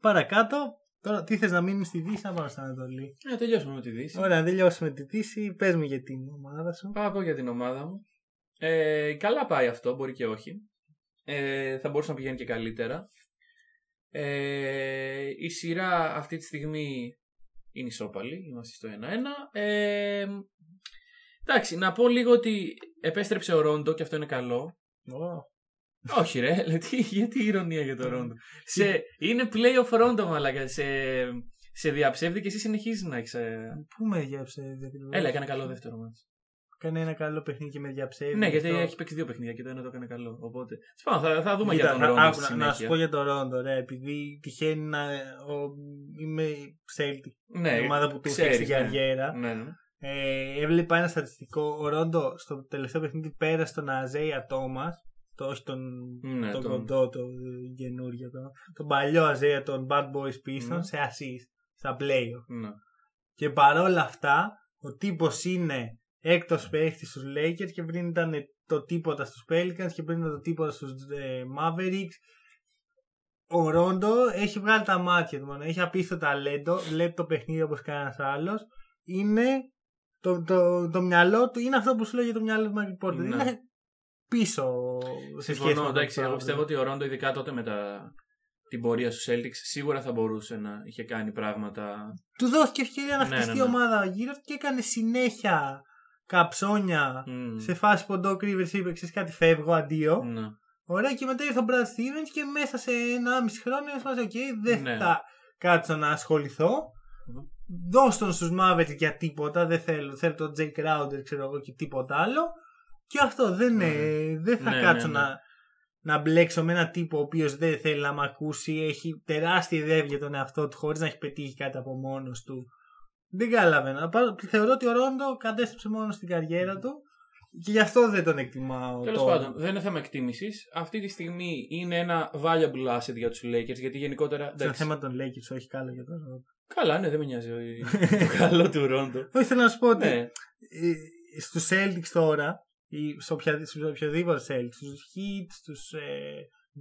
Παρακάτω, τώρα τι θες να μείνεις στη Δύση, να πάμε στην Ανατολή. Ε, τελειώσουμε με τη Δύση. Ωραία, να τελειώσουμε τη Δύση. Πες μου για την ομάδα σου. Πάω πω για την ομάδα μου. Ε, καλά πάει αυτό, μπορεί και όχι. Ε, θα μπορούσε να πηγαίνει και καλύτερα. Ε, η σειρά αυτή τη στιγμή είναι ισόπαλη, είμαστε στο 1-1. Ε, εντάξει, να πω λίγο ότι επέστρεψε ο Ρόντο και αυτό είναι καλό. Όχι ρε, γιατί, γιατί ηρωνία για το Ρόντο. σε, είναι playoff Ρόντο μαλάκα, σε, σε διαψεύδει και εσύ συνεχίζεις να έχεις... ε, Πού με διάψε, Έλα, έκανε καλό δεύτερο μάτς. Κάνει ένα καλό παιχνίδι και με διαψεύει. Ναι, γιατί αυτό. έχει παίξει δύο παιχνίδια και το ένα το έκανε καλό. Οπότε. Σπάνω, θα, θα δούμε Κοίτα, για τον θα- Ρόντο άκου, στη να- Να σου συνέχεια. πω για τον Ρόντο, ρε, επειδή τυχαίνει να. Ο, είμαι Celtic. ναι, η ομάδα που του ξέρεις, έφτιαξε ναι. καριέρα. Ναι, ναι. Ε, έβλεπα ένα στατιστικό. Ο Ρόντο στο τελευταίο παιχνίδι πέρασε τον Αζέια Τόμα. Το, όχι τον, Ναι, τον τον- κοντό, το ε, καινούριο. Το, τον παλιό Αζέια, τον Bad Boys Pistons Ναι. σε assist στα playoff. ναι. Και παρόλα αυτά, ο τύπος είναι έκτος παίχτης στους Lakers και πριν ήταν το τίποτα στους Pelicans και πριν ήταν το τίποτα στους ε, Mavericks. Ο Ρόντο έχει βγάλει τα μάτια του. Μόνο. Έχει απίστευτο ταλέντο. Βλέπει το παιχνίδι όπως κανένας άλλος. Είναι το, το, το μυαλό του είναι αυτό που σου λέω για το μυαλό του Μάικλ Πόρτερ. Ναι. Είναι πίσω σε σχέση Συμφωνώ, με εντάξει. το Εγώ πιστεύω ότι ο Ρόντο, ειδικά τότε με τα... την πορεία στους Celtics, σίγουρα θα μπορούσε να είχε κάνει πράγματα. Του δόθηκε ευκαιρία να Ναι, χτιστεί ναι, ναι. ομάδα γύρω του και έκανε συνέχεια καψόνια Μμμ. σε φάση που ο Doc Rivers είπε: Ξέρεις κάτι, φεύγω, αντίο. Ναι. Ωραία, και μετά ήρθε ο Brad Stevens και μέσα σε ένα μισή χρόνο είπαμε: Οκ, δεν Ναι. θα κάτσω να ασχοληθώ. Δώσ' τον στους Mavericks για τίποτα. Δεν θέλω. Θέλω τον Jae Crowder, ξέρω εγώ, και τίποτα άλλο. Και αυτό δεν, Ναι. ε, δεν θα Ναι, κάτσω ναι, ναι. να, να μπλέξω με ένα τύπο ο οποίος δεν θέλει να μ' ακούσει. Έχει τεράστια ιδέα για τον εαυτό του χωρίς να έχει πετύχει κάτι από μόνος του. Δεν καταλαβαίνω. Πα- Θεωρώ ότι ο Ρόντο κατέστρεψε μόνος στην καριέρα του και γι' αυτό δεν τον εκτιμάω. Τέλος τώρα. πάντων, δεν είναι θέμα εκτίμησης. Αυτή τη στιγμή είναι ένα valuable asset για τους Lakers γιατί γενικότερα. Στο εντάξει, θέμα των Lakers, όχι καλό για τον Ρόντο. Καλά, ναι, δεν με νοιάζει το καλό του Ρόντο. Όχι, θέλω να σου πω ότι Ναι, ε, στους Celtics τώρα ή σε οποια- σε οποιοδήποτε Celtics, στους Heat, στους ε,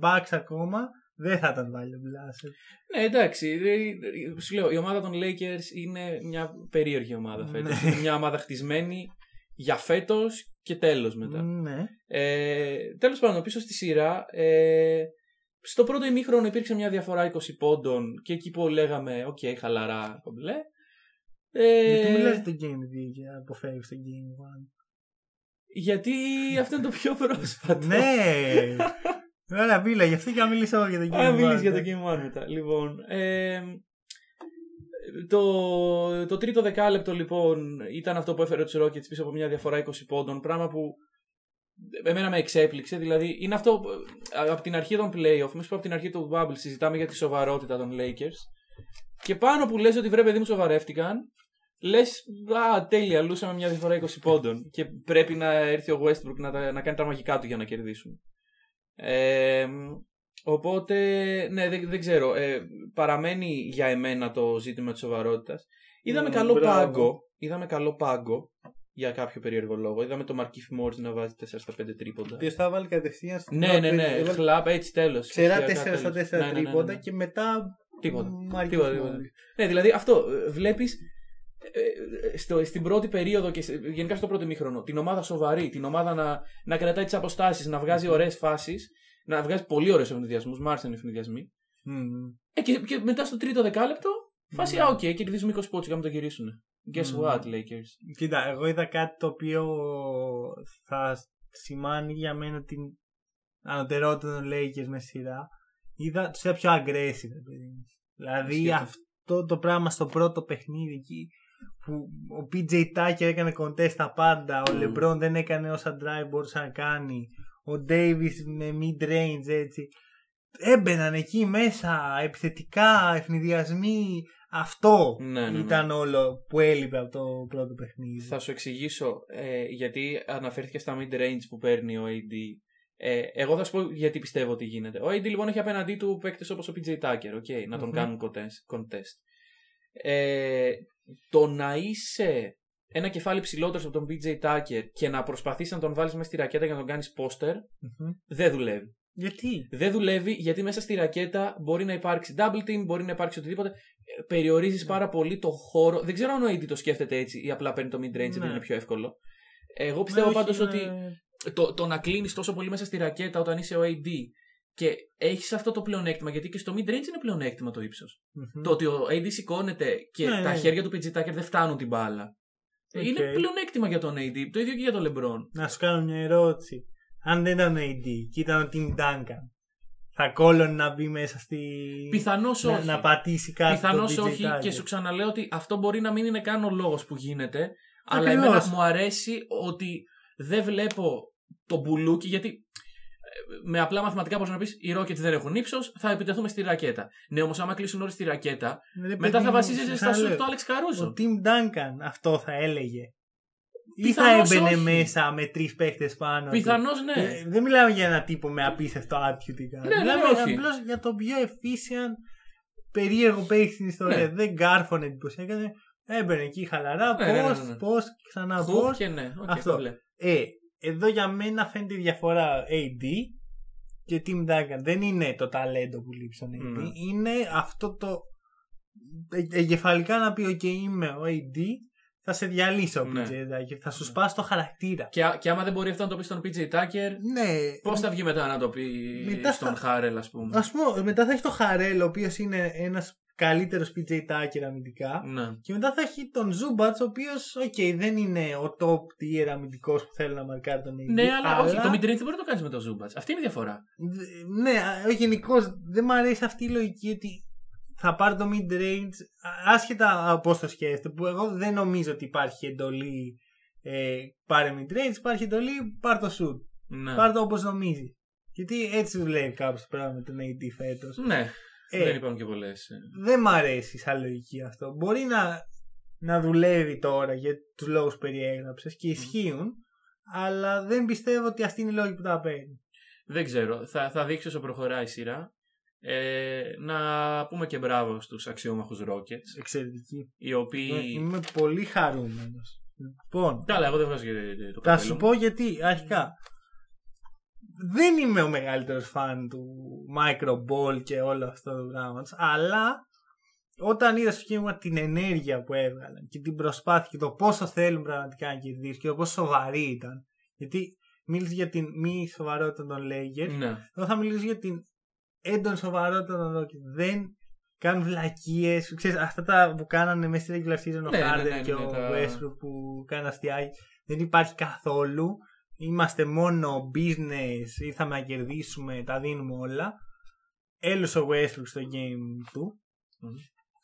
Bucks ακόμα δεν θα ήταν valuable asset. ναι, εντάξει. δε- Σου λέω, η ομάδα των Lakers είναι μια περίεργη ομάδα φέτος. Ναι. Είναι μια ομάδα χτισμένη για φέτος και τέλος μετά. Ναι. Ε, Τέλος πάντων, πίσω στη σειρά. Ε, στο πρώτο ημίχρονο υπήρξε μια διαφορά 20 πόντων και εκεί που λέγαμε, οκ, χαλαρά, κομπλέ. Ε, Γιατί μιλάς για το Game 2 και αποφεύγεις το Game 1. γιατί αυτό είναι το πιο πρόσφατο. ναι! Ωραία, μίλα, γι' αυτό και να μιλήσω εγώ για το Game 1. Α, μιλήσει για το Game 1 μετά. Λοιπόν, ε, το, το τρίτο δεκάλεπτο λοιπόν ήταν αυτό που έφερε τους Rockets πίσω από μια διαφορά 20 πόντων. Πράγμα που εμένα με εξέπληξε. Δηλαδή είναι αυτό που, ε, από την αρχή των playoff, μέσα από την αρχή του Bubble συζητάμε για τη σοβαρότητα των Lakers. Και πάνω που λες ότι βρε παιδί μου σοβαρεύτηκαν, λες α τέλεια λούσαμε μια διαφορά 20 πόντων και πρέπει να έρθει ο Westbrook να, τα- να κάνει τα μαγικά του για να κερδίσουν. Ε, οπότε, ναι, δεν, δεν ξέρω. Ε, παραμένει για εμένα το ζήτημα της σοβαρότητας. Είδαμε Mm, καλό μπράβο. πάγκο. Είδαμε καλό πάγκο για κάποιο περίεργο λόγο. Είδαμε το Μαρκίφ Μόρις να βάζει 4 στα 5 τρίποντα. Ποιος θα βάλει κατευθείαν στην Ναι, ναι, ναι. Έβαλε Χλαπ, έτσι τέλος. Ξερά Ψηφιακά 4 στα τέλος. 4 Ναι, ναι, ναι, ναι, τρίποντα ναι. και μετά. Τίποτα. Μάρκες Τίποτα, τίποτα. Μόρις. Ναι, δηλαδή αυτό. Βλέπεις στο, στην πρώτη περίοδο και σε- γενικά στο πρώτο μήχρονο την ομάδα σοβαρή, την ομάδα να, να κρατάει τις αποστάσεις, να βγάζει ωραίες φάσεις, να βγάζει πολύ ωραίους αιφνιδιασμούς. Μ' άρεσαν οι αιφνιδιασμοί. Μμμ. Ε, και, και μετά στο τρίτο δεκάλεπτο, φάση, Ναι. α, οκ, κερδίζουμε 20 πόντους, να το γυρίσουν. Guess Μμμ. what, Lakers; Κοίτα, εγώ είδα κάτι το οποίο θα σημάνει για μένα την ανωτερότητα των Lakers με σειρά. Είδα τους είδα πιο aggressive, ρε παιδί μου. Δηλαδή Ισχύει αυτό. αυτό το πράγμα στο πρώτο παιχνίδι εκεί που ο PJ Tucker έκανε contest τα πάντα, ο Μμ. LeBron δεν έκανε όσα drive μπορούσε να κάνει, ο Davis με mid range έτσι. Έμπαιναν εκεί μέσα επιθετικά, ευνηδιασμοί. Αυτό Ναι, ναι, ναι. ήταν όλο που έλειπε από το πρώτο παιχνίδι. Θα σου εξηγήσω ε, γιατί αναφέρθηκε στα mid-range που παίρνει ο AD. Ε, εγώ θα σου πω γιατί πιστεύω ότι γίνεται. Ο AD λοιπόν έχει απέναντί του παίκτες όπως ο PJ Tucker, okay, να τον Μμμ. κάνουν contest. Contest. Ε, το να είσαι ένα κεφάλι ψηλότερος από τον PJ Tucker και να προσπαθήσει να τον βάλεις μέσα στη ρακέτα για να τον κάνεις poster, Μμμ. δεν δουλεύει. Γιατί; Δεν δουλεύει γιατί μέσα στη ρακέτα μπορεί να υπάρξει double team, μπορεί να υπάρξει οτιδήποτε. Περιορίζεις πάρα πολύ το χώρο. Δεν ξέρω αν ο AD το σκέφτεται έτσι ή απλά παίρνει το mid range επειδή Ναι. είναι πιο εύκολο. Εγώ πιστεύω Ναι, πάντως όχι, ότι είναι- το, το να κλείνεις τόσο πολύ μέσα στη ρακέτα όταν είσαι ο AD και έχεις αυτό το πλεονέκτημα, γιατί και στο mid range είναι πλεονέκτημα το ύψος. Μμμ. Το ότι ο AD σηκώνεται και Ναι, τα ναι. χέρια του PG Tucker δεν φτάνουν την μπάλα. Οκ. Είναι πλεονέκτημα για τον AD. Το ίδιο και για τον LeBron. Να σου κάνω μια ερώτηση. Αν δεν ήταν ο AD και ήταν ο Tim Duncan, θα κόλλωνε να μπει μέσα στη. Πιθανώς να, όχι. να πατήσει κάτι. Πιθανώς τον PJ όχι Tucker. και σου ξαναλέω ότι αυτό μπορεί να μην είναι καν ο λόγος που γίνεται. Αλλά Ακριβώς. εμένα μου αρέσει ότι δεν βλέπω το μπουλούκι γιατί ε, με απλά μαθηματικά μπορεί να πεις: Οι Rockets δεν έχουν ύψος, θα επιτεθούμε στη ρακέτα. Ναι, όμως άμα κλείσουν όλοι στη ρακέτα, Ναι, ρε μετά παιδί θα μου, βασίζεσαι στα ξαναλέω, σουτ του Άλεξ Καρούζο. Ο Tim Duncan αυτό θα έλεγε. Ή θα Πιθανώς έμπαινε όχι. μέσα με τρεις παίχτες πάνω. του. Πιθανώς ναι. Ε, δεν μιλάμε για ένα τύπο με απίστευτο attitude. Ναι, ναι, μιλάμε όχι. απλώς για τον πιο efficient περίεργο παίχτη στην ιστορία. Ναι. Δεν κάρφωνε εντυπωσιακά. Έμπαινε εκεί χαλαρά, Ναι, ναι, ναι, post, ναι. post, ξανά Hook post. και ναι, οκ, Αυτό. το βλέπω. Ε, εδώ για μένα φαίνεται η διαφορά AD και Tim Duncan. Δεν είναι το ταλέντο που λείπει στον AD. Ναι. Είναι αυτό το ε, εγκεφαλικά να πει OK είμαι ο AD θα σε διαλύσω Ναι. PJ Tucker. Θα σου σπάσει το χαρακτήρα. Και, α- και άμα δεν μπορεί αυτό να το πει στον PJ Tucker, Ναι. πώς θα βγει μετά να το πει Μετά στον θα- Χάρελ, ας πούμε; Ας πούμε, μετά θα έχει το Χαρέλ, ο οποίος είναι ένας καλύτερος PJ Tucker αμυντικά. Ναι. Και μετά θα έχει τον Ζούμπατς, ο οποίος, οκ, δεν είναι ο top tier αμυντικός που θέλει να μαρκάρει τον AD. Ναι, αλλά, όχι, το midrange δεν μπορεί να το κάνεις με το Zubac. Αυτή είναι η διαφορά. Δε- Ναι, γενικώ δεν μου αρέσει αυτή η λογική ότι θα πάρει το mid range άσχετα από πώς το σκέφτεται. Που εγώ δεν νομίζω ότι υπάρχει εντολή ε, πάρε mid range, υπάρχει εντολή πάρε το shoot. Ναι. Πάρε το όπως νομίζει. Γιατί έτσι δουλεύει κάπω το πράγμα με τον AD φέτος. Ναι, Ε, δεν υπάρχουν και πολλές. δεν μ' αρέσει σαν λογική αυτό. Μπορεί να, να δουλεύει τώρα για τους λόγους που περιέγραψες και ισχύουν, αλλά δεν πιστεύω ότι αυτή είναι η λόγη που τα παίρνει. Δεν ξέρω. Θα, θα δείξει όσο προχωράει η σειρά. Ε, να πούμε και μπράβο στους αξιόμαχους Rockets Εξαιρετική. οι οποίοι... Ε, Είμαι πολύ χαρούμενος. Λοιπόν, Καλά, εγώ δεν βγάζω και το θα καπέλο σου μου. πω γιατί αρχικά δεν είμαι ο μεγαλύτερος φαν του Micro Ball και όλο αυτό το πράγμα τους, αλλά όταν είδα στο κίνημα την ενέργεια που έβγαλαν και την προσπάθεια και το πόσο θέλουν πραγματικά να κερδίσουν και το πόσο σοβαροί ήταν γιατί μίλησε για την μη σοβαρότητα των Lakers Ναι. εγώ θα μιλήσω για την έντονη σοβαρότητα των Rockets. Δεν κάνουν βλακίες. Αυτά τα που κάνανε μέσα στη regular season ο Ναι, ναι, Harden ναι, ναι, και ναι, ο τα- Westbrook που κάνουν αστιάκι. Δεν υπάρχει καθόλου. Είμαστε μόνο business. Ήρθαμε να κερδίσουμε. Τα δίνουμε όλα. Έλωσε ο Westbrook στο game του. Μμμ.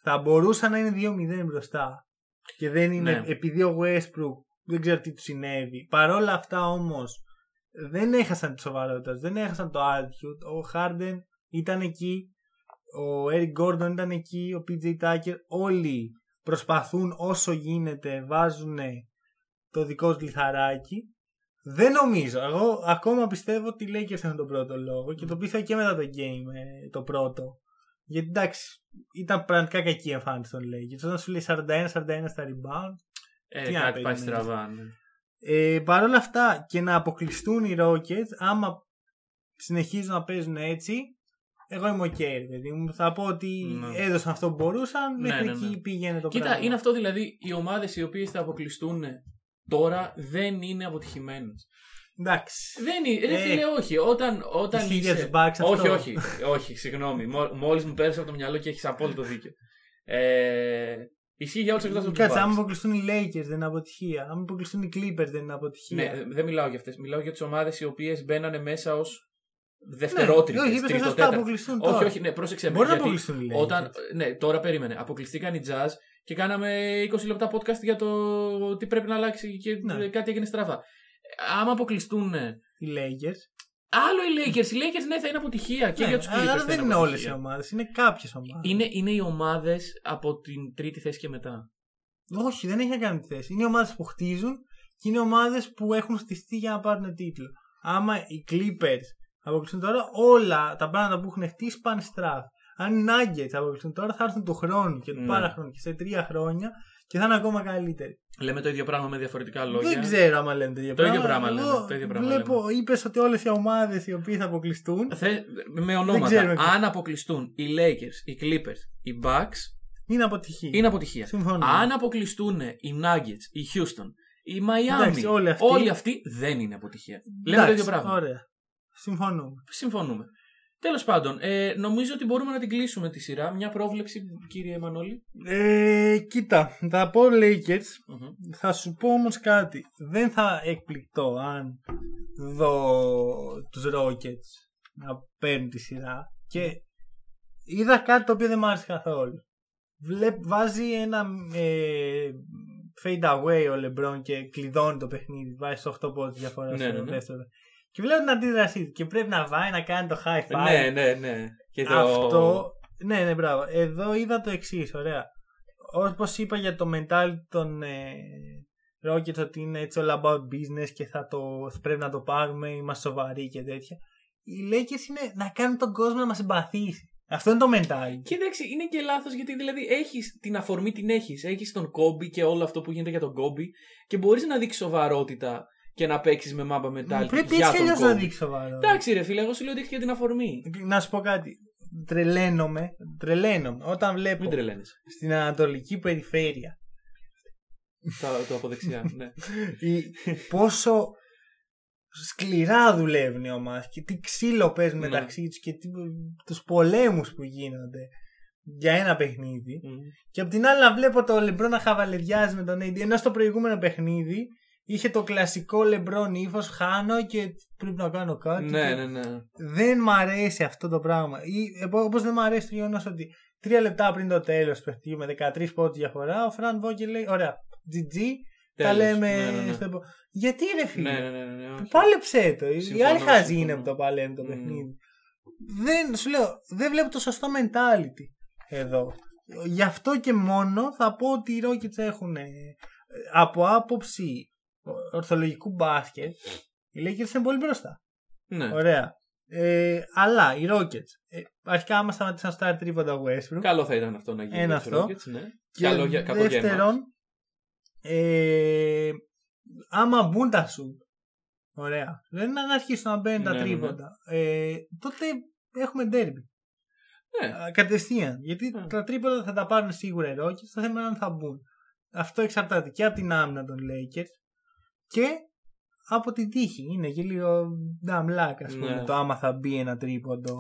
Θα μπορούσαν να είναι 2-0 μπροστά. Και δεν είναι Ναι. επειδή ο Westbrook δεν ξέρω τι του συνέβη. Παρόλα αυτά όμως δεν έχασαν τη σοβαρότητα, τους, δεν έχασαν το attitude. Ο Harden ήταν εκεί, ο Eric Gordon ήταν εκεί, ο PJ Tucker. Όλοι προσπαθούν όσο γίνεται, βάζουν το δικό τους λιθαράκι. Δεν νομίζω. Εγώ ακόμα πιστεύω ότι οι Lakers έχουν τον πρώτο λόγο και το πίστευα και μετά το game ε, το πρώτο. Γιατί εντάξει, ήταν πραγματικά κακή η εμφάνιση των Lakers. Όταν σου λέει 41-41 στα rebound, Ε, Τι να κάτι πάει περιμένεις. στραβά. Ναι. ε, Παρ' όλα αυτά και να αποκλειστούν οι Rockets, άμα συνεχίζουν να παίζουν έτσι, εγώ είμαι ok, ρε παιδί μου. Θα πω ότι Ναι. έδωσαν αυτό που μπορούσαν, Ναι, μέχρι ναι, εκεί ναι. πήγαινε το Κοίτα, πράγμα. είναι αυτό δηλαδή. Οι ομάδες οι οποίες θα αποκλειστούν τώρα δεν είναι αποτυχημένε. Εντάξει. Δεν είναι. Ρε Ε, φίλε, όχι. Όταν, όταν ισχύει για είσαι. τους Bucks αυτό. όχι, όχι. όχι, συγγνώμη. Μόλις μου πέρασε από το μυαλό και έχεις απόλυτο δίκιο. Ε, ισχύει για όλους εκτός από τους Κάτσε, άμα αποκλειστούν οι Lakers δεν είναι αποτυχία. Άμα αποκλειστούν οι Clippers δεν είναι αποτυχία. Ναι, δεν μιλάω για αυτές. Μιλάω για τις ομάδες οι οποίες μπαίνανε μέσα ως δευτερότριτες. Ναι, όχι, είπες ότι θα αποκλειστούν Όχι, τώρα. όχι, ναι, πρόσεξε με. Μπορεί να γιατί αποκλειστούν οι Lakers. Όταν, ναι, τώρα περίμενε. Αποκλειστήκαν οι Jazz και κάναμε 20 λεπτά podcast για το τι πρέπει να αλλάξει και Ναι. κάτι έγινε στραβά. Ε, Άμα αποκλειστούν. Οι Lakers. Άλλο οι Lakers. Οι Lakers ναι, θα είναι αποτυχία και Ναι, για τους Clippers. αλλά θα δεν είναι όλες οι αποτυχία. ομάδες, είναι κάποιες ομάδες. Είναι, είναι οι ομάδες από την τρίτη θέση και μετά. Όχι, δεν έχει να κάνει με τη θέση. Είναι ομάδες που χτίζουν και είναι ομάδες που έχουν χτιστεί για να πάρουν τίτλο. Άμα οι Clippers αποκλειστούν τώρα, όλα τα πράγματα που έχουν χτίσει πάνε στράφη. Αν οι Nuggets αποκλειστούν τώρα, θα έρθουν του χρόνου και του Ναι. παραχρόνου και σε τρία χρόνια και θα είναι ακόμα καλύτεροι. Λέμε το ίδιο πράγμα με διαφορετικά λόγια. Δεν ξέρω άμα λένε το ίδιο Το ίδιο πράγμα. πράγμα Εγώ λέμε, το ίδιο πράγμα Βλέπω, είπες ότι όλες οι ομάδες οι οποίες θα αποκλειστούν Θε, με ξέρουμε ονόματα. ποιο. Αν αποκλειστούν οι Lakers, οι Clippers, οι Bucks, είναι αποτυχία. είναι αποτυχία. Συμφωνώ. Αν αποκλειστούν οι Nuggets, οι Houston, οι Miami, Εντάξει, όλοι αυτοί- δεν είναι αποτυχία. Λέμε το ίδιο Εντάξει, πράγμα. Ωραία. Συμφωνούμε. Συμφωνούμε. Τέλος πάντων, ε, νομίζω ότι μπορούμε να την κλείσουμε τη σειρά. Μια πρόβλεψη, κύριε Μανώλη. Ε, κοίτα, θα πω Lakers. Μμμ. Θα σου πω όμως κάτι. Δεν θα εκπληκτώ αν δω τους Rockets να παίρνουν τη σειρά. Και είδα κάτι το οποίο δεν μου άρεσε καθόλου. Βλέπ, βάζει ένα ε, fade away ο LeBron και κλειδώνει το παιχνίδι. Βάζει 8 πόντους διαφοράς Ναι, στο ναι, ναι. δεύτερο. Και βλέπω την αντίδρασή του και πρέπει να βάει να κάνει το high five. Ναι, ναι, ναι. Και το... Αυτό. Ναι, ναι, μπράβο. Εδώ είδα το εξής, ωραία. Όπω είπα για το mentality των ε, Rockets ότι είναι έτσι all about business και θα το, πρέπει να το πάρουμε, είμαστε σοβαροί και τέτοια. Οι Lakers είναι να κάνουν τον κόσμο να μας συμπαθήσει. Αυτό είναι το mentality. Και εντάξει, είναι και λάθος γιατί δηλαδή έχεις την αφορμή, την έχεις. Έχεις τον κόμπι και όλο αυτό που γίνεται για τον κόμπι και μπορείς να δείξεις σοβαρότητα και να παίξεις με μάπα mentality. Πρέπει για έτσι κι τον αλλιώς να Kobe. δείξει σοβαρό. Εντάξει, ρε φίλε, εγώ σου λέω ότι έχει και την αφορμή. Να σου πω κάτι. Τρελαίνομαι, τρελαίνομαι όταν βλέπω Μην τρελαίνεσαι. στην Ανατολική Περιφέρεια το, το από δεξιά. Ναι. η- πόσο σκληρά δουλεύουν οι ομάδες και τι ξύλο παίζουν Ναι. μεταξύ τους και τι, τους πολέμους που γίνονται για ένα παιχνίδι Μμ. και απ' την άλλη να βλέπω το Λεμπρό να χαβαλεδιάζει με τον AD ενώ στο προηγούμενο παιχνίδι είχε το κλασικό Λεμπρόν ύφος χάνω και πρέπει να κάνω κάτι ναι, και ναι, ναι. δεν μ' αρέσει αυτό το πράγμα ή επο- όπως δεν μ' αρέσει το γεγονός ότι τρία λεπτά πριν το τέλος του παιχνιδιού με 13 πόντους διαφορά ο Φρανκ Βόγκελ λέει ωραία GG τα Τέλος. λέμε Ναι, ναι, ναι. στο επο- Γιατί ρε φίλε; Ναι, ναι, ναι, ναι, ναι, όχι. Πάλεψε το. Οι Συμφωνώ, άλλοι χαζοί συμφωνώ. είναι που το παλεύουν το Μμ. παιχνίδι. Δεν, σου λέω, δεν βλέπω το σωστό mentality εδώ. Γι' αυτό και μόνο θα πω ότι οι Rockets έχουν ε, από άποψη ορθολογικού μπάσκετ οι Lakers είναι πολύ μπροστά. Ναι. Ωραία. Ε, αλλά οι Rockets ε, αρχικά άμα σταματήσαν στο start τρίποντα ο Westbrook Καλό θα ήταν αυτό να γίνει. Ένα για τους αυτό. Rockets, ναι. και Καλό για, κακό για δεύτερον εμάς. ε, άμα μπουν τα σου ωραία δεν είναι να αρχίσουν να μπαίνουν Ναι, τα ναι, ναι. τρίποντα ε, τότε έχουμε derby Ναι. Α, κατευθείαν γιατί Ναι. τα τρίποντα θα τα πάρουν σίγουρα οι Rockets το θέμα είναι αν θα μπουν αυτό εξαρτάται και από την άμυνα των Lakers και από την τύχη είναι και λίγο dumb luck ας πούμε Ναι. το άμα θα μπει ένα τρίποντο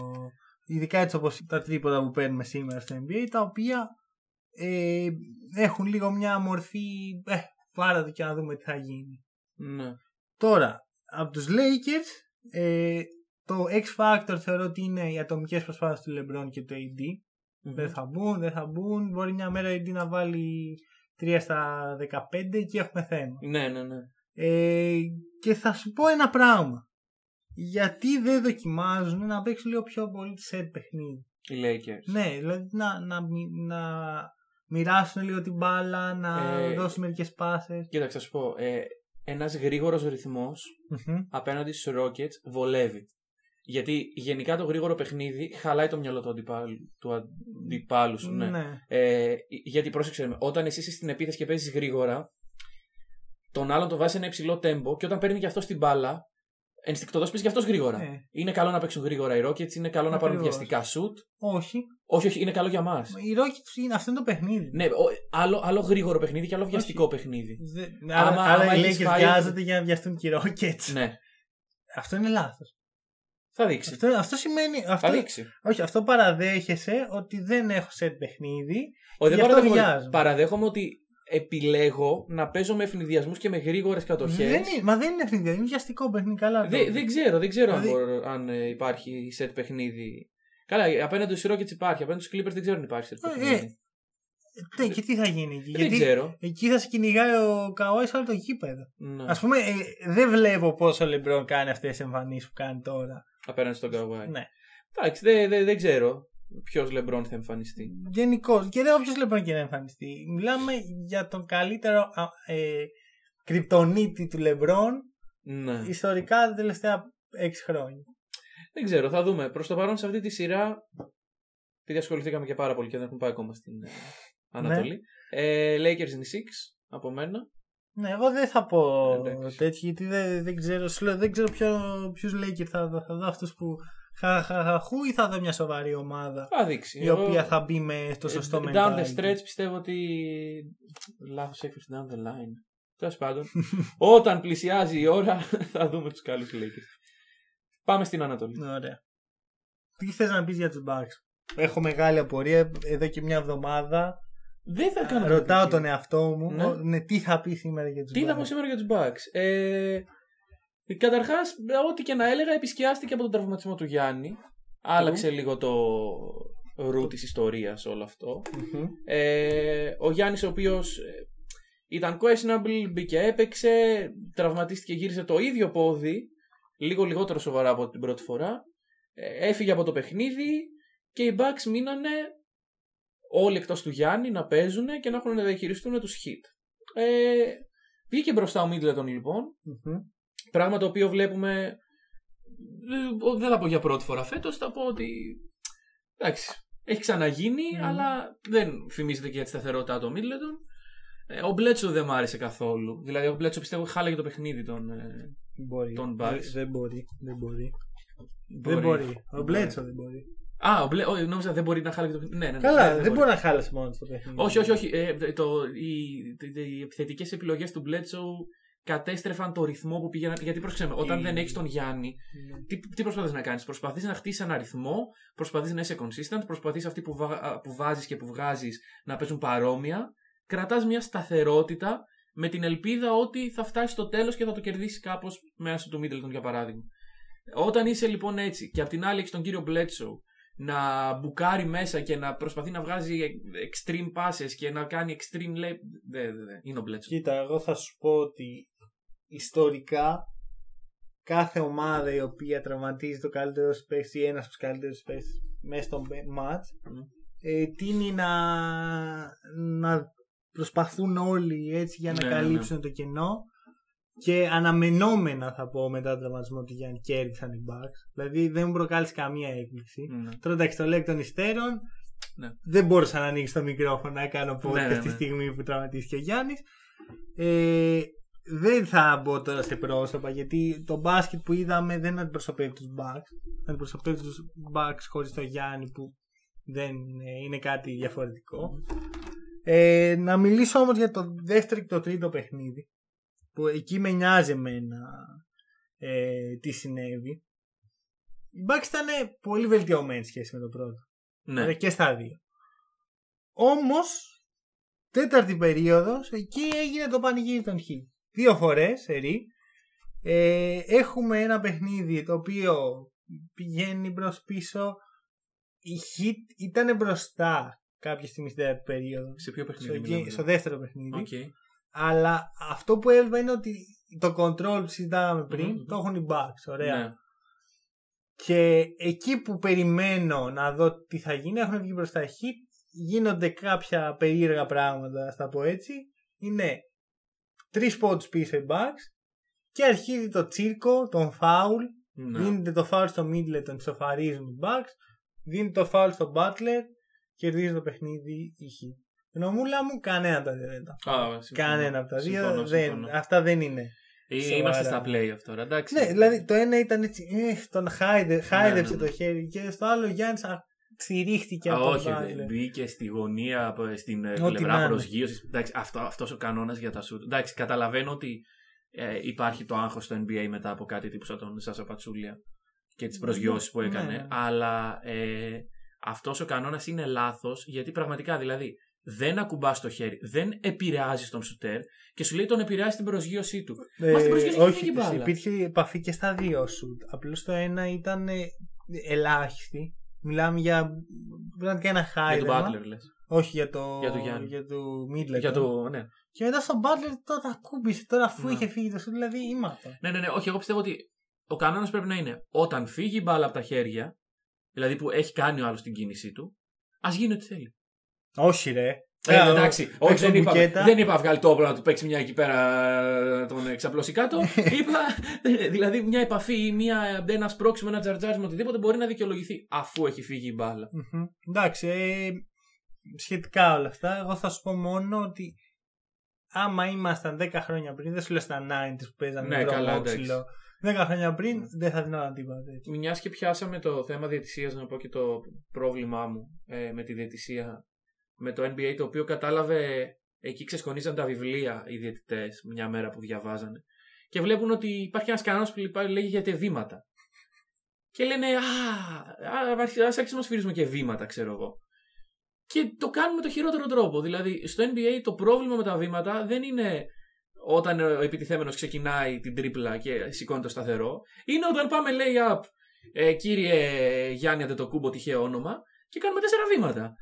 ειδικά έτσι όπως τα τρίποντα που παίρνουμε σήμερα στο NBA τα οποία ε, έχουν λίγο μια μορφή ε, πάρα το και να δούμε τι θα γίνει Ναι. τώρα από τους Lakers ε, το X Factor θεωρώ ότι είναι οι ατομικές προσπάθειες του LeBron και του AD δεν θα μπουν, δεν θα μπουν μπορεί μια μέρα ο AD να βάλει 3 στα 15 και έχουμε θέμα Ναι, ναι, ναι. Ε, και θα σου πω ένα πράγμα γιατί δεν δοκιμάζουν να παίξουν λίγο πιο πολύ set παιχνίδι; Οι Lakers. ναι, δηλαδή να, να, μοι- να μοιράσουν λίγο την μπάλα, να Ε, δώσουν μερικές πάσες. Κοίταξε, θα σου πω. Ε, ένας γρήγορος ρυθμός απέναντι στους Rockets βολεύει. Γιατί γενικά το γρήγορο παιχνίδι χαλάει το μυαλό του αντιπάλου, του αντιπάλου σου. Ναι. Ε, γιατί πρόσεξε με, όταν εσύ είσαι στην επίθεση και παίζεις γρήγορα, τον άλλον τον βάζει ένα υψηλό τέμπο και όταν παίρνει και αυτό την μπάλα, ενστικτοδός παίζει και αυτός γρήγορα. Ε, Είναι καλό να παίξουν γρήγορα οι Rockets, είναι καλό να πάρουν Ακριβώς. βιαστικά shoot. όχι. Όχι, όχι, είναι καλό για μας. Οι Rockets είναι αυτό είναι το παιχνίδι. Ναι, ο- άλλο, άλλο γρήγορο παιχνίδι και άλλο βιαστικό παιχνίδι. Δε- Άμα- άρα άρα άμα οι έχεις Lakers φάει- βιάζονται για να βιαστούν και οι Rockets. Ναι, Αυτό είναι λάθος. θα δείξει. Αυτό, αυτό σημαίνει. Αυτό, Θα δείξει. όχι, αυτό παραδέχεσαι ότι δεν έχω set παιχνίδι. Όχι, δεν Γι' αυτό παραδέχομαι, βιάζομαι. παραδέχομαι ότι επιλέγω να παίζω με ευνηδιασμούς και με γρήγορες κατοχές. Δεν είναι, μα δεν είναι παιχνίδι, είναι βιαστικό παιχνίδι. Καλά. το Δεν, είπες. δεν ξέρω, δεν ξέρω αν, Δηλαδή- μπορώ- αν ε, υπάρχει set παιχνίδι. Καλά, απέναντι στους Rockets υπάρχει. Απέναντι στους Clippers δεν ξέρω αν υπάρχει set Ε, παιχνίδι. Ναι, και τι θα γίνει εκεί. δεν Γιατί ξέρω. εκεί θα σε κυνηγάει ο Καόη σε όλο το γήπεδο. Ναι. Α πούμε, ε, δεν βλέπω πόσο ο Λεμπρόν κάνει αυτές τις εμφανίσεις που κάνει τώρα. Απέναντι στον Kawhi. Ναι. Εντάξει, δεν δεν- δεν ξέρω ποιος LeBron θα εμφανιστεί. Γενικώς. Και δεν όποιο Λεμπρόν και να εμφανιστεί. Μιλάμε για τον καλύτερο α, ε, κρυπτονίτη του Λεμπρόν Ναι. ιστορικά τα τελευταία 6 χρόνια. Δεν ξέρω, θα δούμε. Προς το παρόν σε αυτή τη σειρά. Επειδή ασχοληθήκαμε και πάρα πολύ και δεν έχουμε πάει ακόμα στην ε, Ανατολή. Ε, Lakers in 6 από μένα. Ναι, εγώ δεν θα πω Εντάξει. τέτοιο γιατί δεν, δεν ξέρω, σου λέω, δεν ξέρω ποιους Lakers θα δω. Θα δω αυτούς που χαχαχαχού ή θα δω μια σοβαρή ομάδα Θα δείξει. η οποία θα μπει με στο σωστό Ε, Down the mentality. stretch πιστεύω ότι. Λάθος έκφραση down the line. Τέλος πάντων. Όταν πλησιάζει η ώρα θα δούμε τους καλούς Lakers. Πάμε στην Ανατολή. Ωραία. Τι θες να πεις για τους Bucks; Έχω μεγάλη απορία εδώ και μια εβδομάδα. Δεν θα κάνω. Ρωτάω κριτική. τον εαυτό μου Ναι. ο- ναι, τι θα πει σήμερα για τους Τι θα Bucks; πω σήμερα για τους Bucks; Ε, Καταρχάς, ό,τι και να έλεγα, επισκιάστηκε από τον τραυματισμό του Γιάννη. Άλλαξε λίγο το ρου της ιστορίας όλο αυτό. Μμμ. Ε, ο Γιάννης ο οποίος ε, ήταν questionable, μπήκε έπαιξε, τραυματίστηκε γύρισε το ίδιο πόδι, λίγο λιγότερο σοβαρά από την πρώτη φορά. Ε, έφυγε από το παιχνίδι και οι Bucks μείνανε όλοι εκτός του Γιάννη να παίζουν και να έχουν να διαχειριστούν τους hit. Ε, βγήκε μπροστά ο Middleton λοιπόν, Μμμ. Πράγμα το οποίο βλέπουμε ε, δεν θα πω για πρώτη φορά φέτος, θα πω ότι Εντάξει. Έχει ξαναγίνει, Μμμ. αλλά δεν φημίζεται και για τη σταθερότητά του ο Μίτλετον. Ε, ο Μπλέτσο δεν μου άρεσε καθόλου. Δηλαδή, ο Μπλέτσο πιστεύω χάλαγε το παιχνίδι των. ε, Μπορεί. Τον Δεν- Bucks. Δεν μπορεί. Δεν μπορεί. μπορεί. Δεν μπορεί. Ο Μπορεί. Μπλέτσο δεν μπορεί. Α, ο Μπλε... όχι, νόμιζα δεν μπορεί να χάλαγε το παιχνίδι. Ναι, ναι, ναι, Καλά, ναι, δεν μπορεί να χάλασε μόνο στο παιχνίδι. Όχι, όχι, όχι. Ε, το, οι, οι επιθετικές επιλογές του Μπλέτσο κατέστρεφαν το ρυθμό που πήγαιναν. Γιατί πρόσεξε με, όταν Η- δεν έχεις τον Γιάννη, Ναι. τι, τι προσπαθείς να κάνεις. Προσπαθείς να χτίσεις ένα ρυθμό, προσπαθείς να είσαι consistent, προσπαθείς αυτοί που, βα, που βάζεις και που βγάζεις να παίζουν παρόμοια. Κρατάς μια σταθερότητα με την ελπίδα ότι θα φτάσεις στο τέλος και θα το κερδίσεις κάπως μέσω του Μίτλετον για παράδειγμα. Όταν είσαι λοιπόν έτσι και απ' την άλλη έχεις τον κύριο Μπλέτσο να μπουκάρει μέσα και να προσπαθεί να βγάζει extreme passes και να κάνει extreme lay. Δεν, δεν, δεν. Είναι ο Μπλέτσος. Κοίτα, εγώ θα σου πω ότι ιστορικά κάθε ομάδα η οποία τραυματίζει το καλύτερο space ή ένας από τους καλύτερους space μέσα στο match Μμ. ε, τίνει να, να προσπαθούν όλοι έτσι για να Ναι, ναι, ναι. καλύψουν το κενό και αναμενόμενα θα πω μετά τον τραυματισμό του Γιάννη κέρδισαν οι Bucks δηλαδή δεν μου προκάλεσε καμία έκπληξη Ναι. Τώρα εντάξει, το λέω εκ των υστέρων. Ναι. Δεν μπορούσα να ανοίξει το μικρόφωνο να κάνω podcast Ναι, ναι, τη ναι. στιγμή που τραυματίστηκε ο Γιάννης. Ε, δεν θα μπω τώρα σε πρόσωπα γιατί το μπάσκετ που είδαμε δεν αντιπροσωπεύει τους Bucks. Αντιπροσωπεύει τους Bucks χωρίς το Γιάννη που δεν είναι, είναι κάτι διαφορετικό. Ε, να μιλήσω όμως για το δεύτερο και το τρίτο παιχνίδι που εκεί με νοιάζει εμένα ε, τι συνέβη. Οι Bucks ήταν πολύ βελτιωμένοι σε σχέση με το πρώτο. Ναι. Ε, Και στα δύο. Όμως, τέταρτη περίοδος, εκεί έγινε το πανηγύρι των Χ. Δύο φορές, ερή. Ε, έχουμε ένα παιχνίδι το οποίο πηγαίνει προς πίσω. Οι Heat ήταν μπροστά κάποια στιγμή στην τέταρτη περίοδο. Σε ποιο Στο, παιχνίδι γε- μιλάμε. στο δεύτερο παιχνίδι. Οκ. Αλλά αυτό που έλεγα είναι ότι το control που συζητάγαμε πριν Μμμ. το έχουν οι Bucks. Ωραία. Ναι. Και εκεί που περιμένω να δω τι θα γίνει, έχουν βγει μπροστά οι Heat, γίνονται κάποια περίεργα πράγματα, στα πω έτσι. Είναι τρεις πόντους πίσω οι Bucks και αρχίζει το τσίρκο, τον φάουλ. Ναι. Δίνεται το φάουλ στο Middle, τον ισοφαρίζουν οι Bucks. Δίνεται το φάουλ στο Butler, κερδίζει το παιχνίδι οι hit. Γνωμούλα μου, κανένα από τα δύο δεν τα. Α, συμφωνώ. Κανένα από τα δύο. Συμφωνώ, δεν, συμφωνώ. αυτά δεν είναι. Ε, Σοβαρά. Είμαστε στα playoff τώρα, εντάξει. Ναι, δηλαδή το ένα ήταν έτσι, ε, τον χάιδε, χάιδεψε ναι, ναι. το χέρι και στο άλλο ο Γιάννης α, στηρίχτηκε Α, από τον όχι, Butler. δε- μπήκε στη γωνία, από- στην ε, Ό,τι να πλευρά είναι. προσγείωσης. Εντάξει, αυτό, αυτός ο κανόνας για τα σουτ. Εντάξει, καταλαβαίνω ότι ε, υπάρχει το άγχος στο NBA μετά από κάτι τύπου σαν τον Σάσα Πατσούλια και τις προσγειώσεις που Ναι, έκανε. ναι. Αλλά ε, αυτός ο κανόνας είναι λάθος γιατί πραγματικά δηλαδή δεν ακουμπάς το χέρι, δεν επηρεάζει τον σουτέρ και σου λέει τον επηρεάζει την προσγείωσή του. Ε, Μα στην προσγείωση είχε όχι, φύγει μπάλα. υπήρχε επαφή και στα δύο σουτ. Απλώς το ένα ήταν ε, ελάχιστη. Μιλάμε για πραγματικά ένα Για τον χάιδεμα. Butler λες. Όχι για το, Για το Γιάννη. για το Middleton. Για το, ναι. Και μετά στον Butler τώρα ακούμπησε τώρα αφού Ναι. είχε φύγει το σουτ. Δηλαδή ήμαθα. Ναι, ναι, ναι. Όχι, εγώ πιστεύω ότι ο κανόνας πρέπει να είναι όταν φύγει η μπάλα από τα χέρια, δηλαδή που έχει κάνει ο άλλος την κίνησή του, ας γίνει ό,τι θέλει. Όχι ρε. Ε, Ε, εντάξει, ο- όχι, παίξω δεν είπα, μπουκέτα. δεν είπα βγάλει το όπλο να του παίξει μια εκεί πέρα, να τον εξαπλώσει κάτω. είπα, ε, δηλαδή μια επαφή ή μια, ένας σπρώξιμο, ένα τζαρτζάρισμα, οτιδήποτε μπορεί να δικαιολογηθεί αφού έχει φύγει η μπάλα. Μμμ. Εντάξει, ε, σχετικά όλα αυτά, εγώ θα σου πω μόνο ότι άμα ήμασταν 10 χρόνια πριν, δεν σου λέω στα 90 που παίζανε Ναι, ναι, καλά, βρωμόξυλο, 10 χρόνια πριν δεν θα δινόταν τίποτα έτσι. Μιας και πιάσαμε το θέμα διαιτησία, να πω και το πρόβλημά μου ε, με τη διαιτησία με το NBA, το οποίο κατάλαβε εκεί ξεσκονίζαν τα βιβλία οι διαιτητές μια μέρα που διαβάζανε. Και βλέπουν ότι υπάρχει ένας κανόνας που λοιπά- λέγεται βήματα. Και λένε, Α, α ας αρχίσουμε να σφυρίζουμε και βήματα, ξέρω εγώ. Και το κάνουμε με το χειρότερο τρόπο. Δηλαδή, στο NBA το πρόβλημα με τα βήματα δεν είναι όταν ο επιτιθέμενος ξεκινάει την τρίπλα και σηκώνει το σταθερό. Είναι όταν πάμε lay-up, ε, κύριε Γιάννη Αντετοκούμπο, τυχαίο όνομα, και κάνουμε τέσσερα βήματα.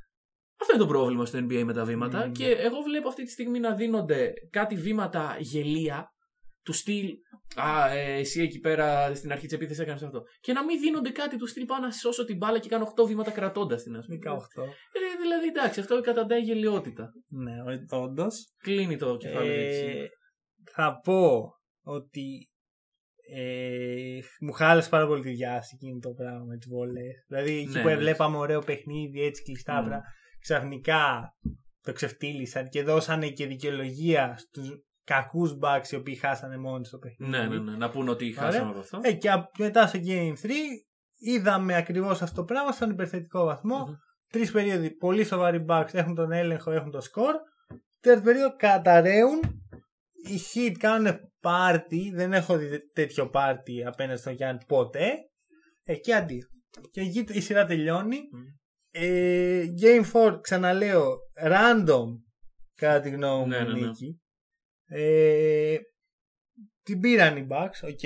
Αυτό είναι το πρόβλημα στο NBA με τα βήματα. Mm. Και εγώ βλέπω αυτή τη στιγμή να δίνονται κάτι βήματα γελία, του στυλ. Α, ε, εσύ εκεί πέρα στην αρχή της επίθεσης έκανες αυτό. Και να μην δίνονται κάτι του στυλ. Πάω να σώσω την μπάλα και κάνω 8 βήματα κρατώντας την, ας πούμε. 18. Ε, δηλαδή εντάξει, αυτό καταντάει γελιότητα. Ναι, όντως. Κλείνει το κεφάλι Ε, έτσι. θα πω ότι ε, μου χάλασε πάρα πολύ τη διάθεση εκείνο το πράγμα με τις βολέ. Δηλαδή εκεί Ναι, που ναι. βλέπαμε ωραίο παιχνίδι, έτσι κλειστά, Mm. πρα- ξαφνικά το ξεφτύλισαν και δώσανε και δικαιολογία στους κακούς bugs οι οποίοι χάσανε μόνοι στο παιχνίδι. Ναι, ναι, ναι. Να πούνε ότι Ωραία. χάσαμε από αυτό. Ε, και απ- μετά στο Game 3 είδαμε ακριβώς αυτό το πράγμα στον υπερθετικό βαθμό. Μμμ. Τρεις περίοδοι πολύ σοβαροί bugs έχουν τον έλεγχο, έχουν το score. Τέταρτο περίοδο καταραίουν. Οι hit κάνουν πάρτι. Δεν έχω δει τέτοιο πάρτι απέναντι στον Γιάννη ποτέ. Ε, και αντίο. Και εκεί η σειρά τελειώνει. Μμ. Ε, Game 4, ξαναλέω, random κατά τη γνώμη μου Ναι, ναι, ναι. νίκη. Ε, την πήραν οι Bucks, οκ.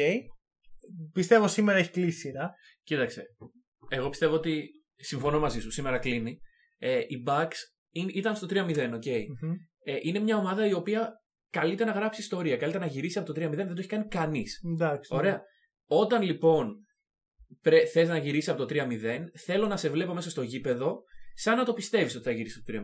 Πιστεύω σήμερα έχει κλείσει η σειρά. Κοίταξε. Εγώ πιστεύω ότι συμφωνώ μαζί σου. Σήμερα κλείνει. Ε, οι Bucks είναι- ήταν στο 3-0, οκ. Μμμ. Ε, είναι μια ομάδα η οποία καλείται να γράψει ιστορία. Καλείται να γυρίσει από το 3-0. Δεν το έχει κάνει κανείς. Εντάξει. ναι. Ωραία. Όταν λοιπόν θες να γυρίσεις από το 3-0, θέλω να σε βλέπω μέσα στο γήπεδο σαν να το πιστεύεις ότι θα γυρίσεις από το 3-0.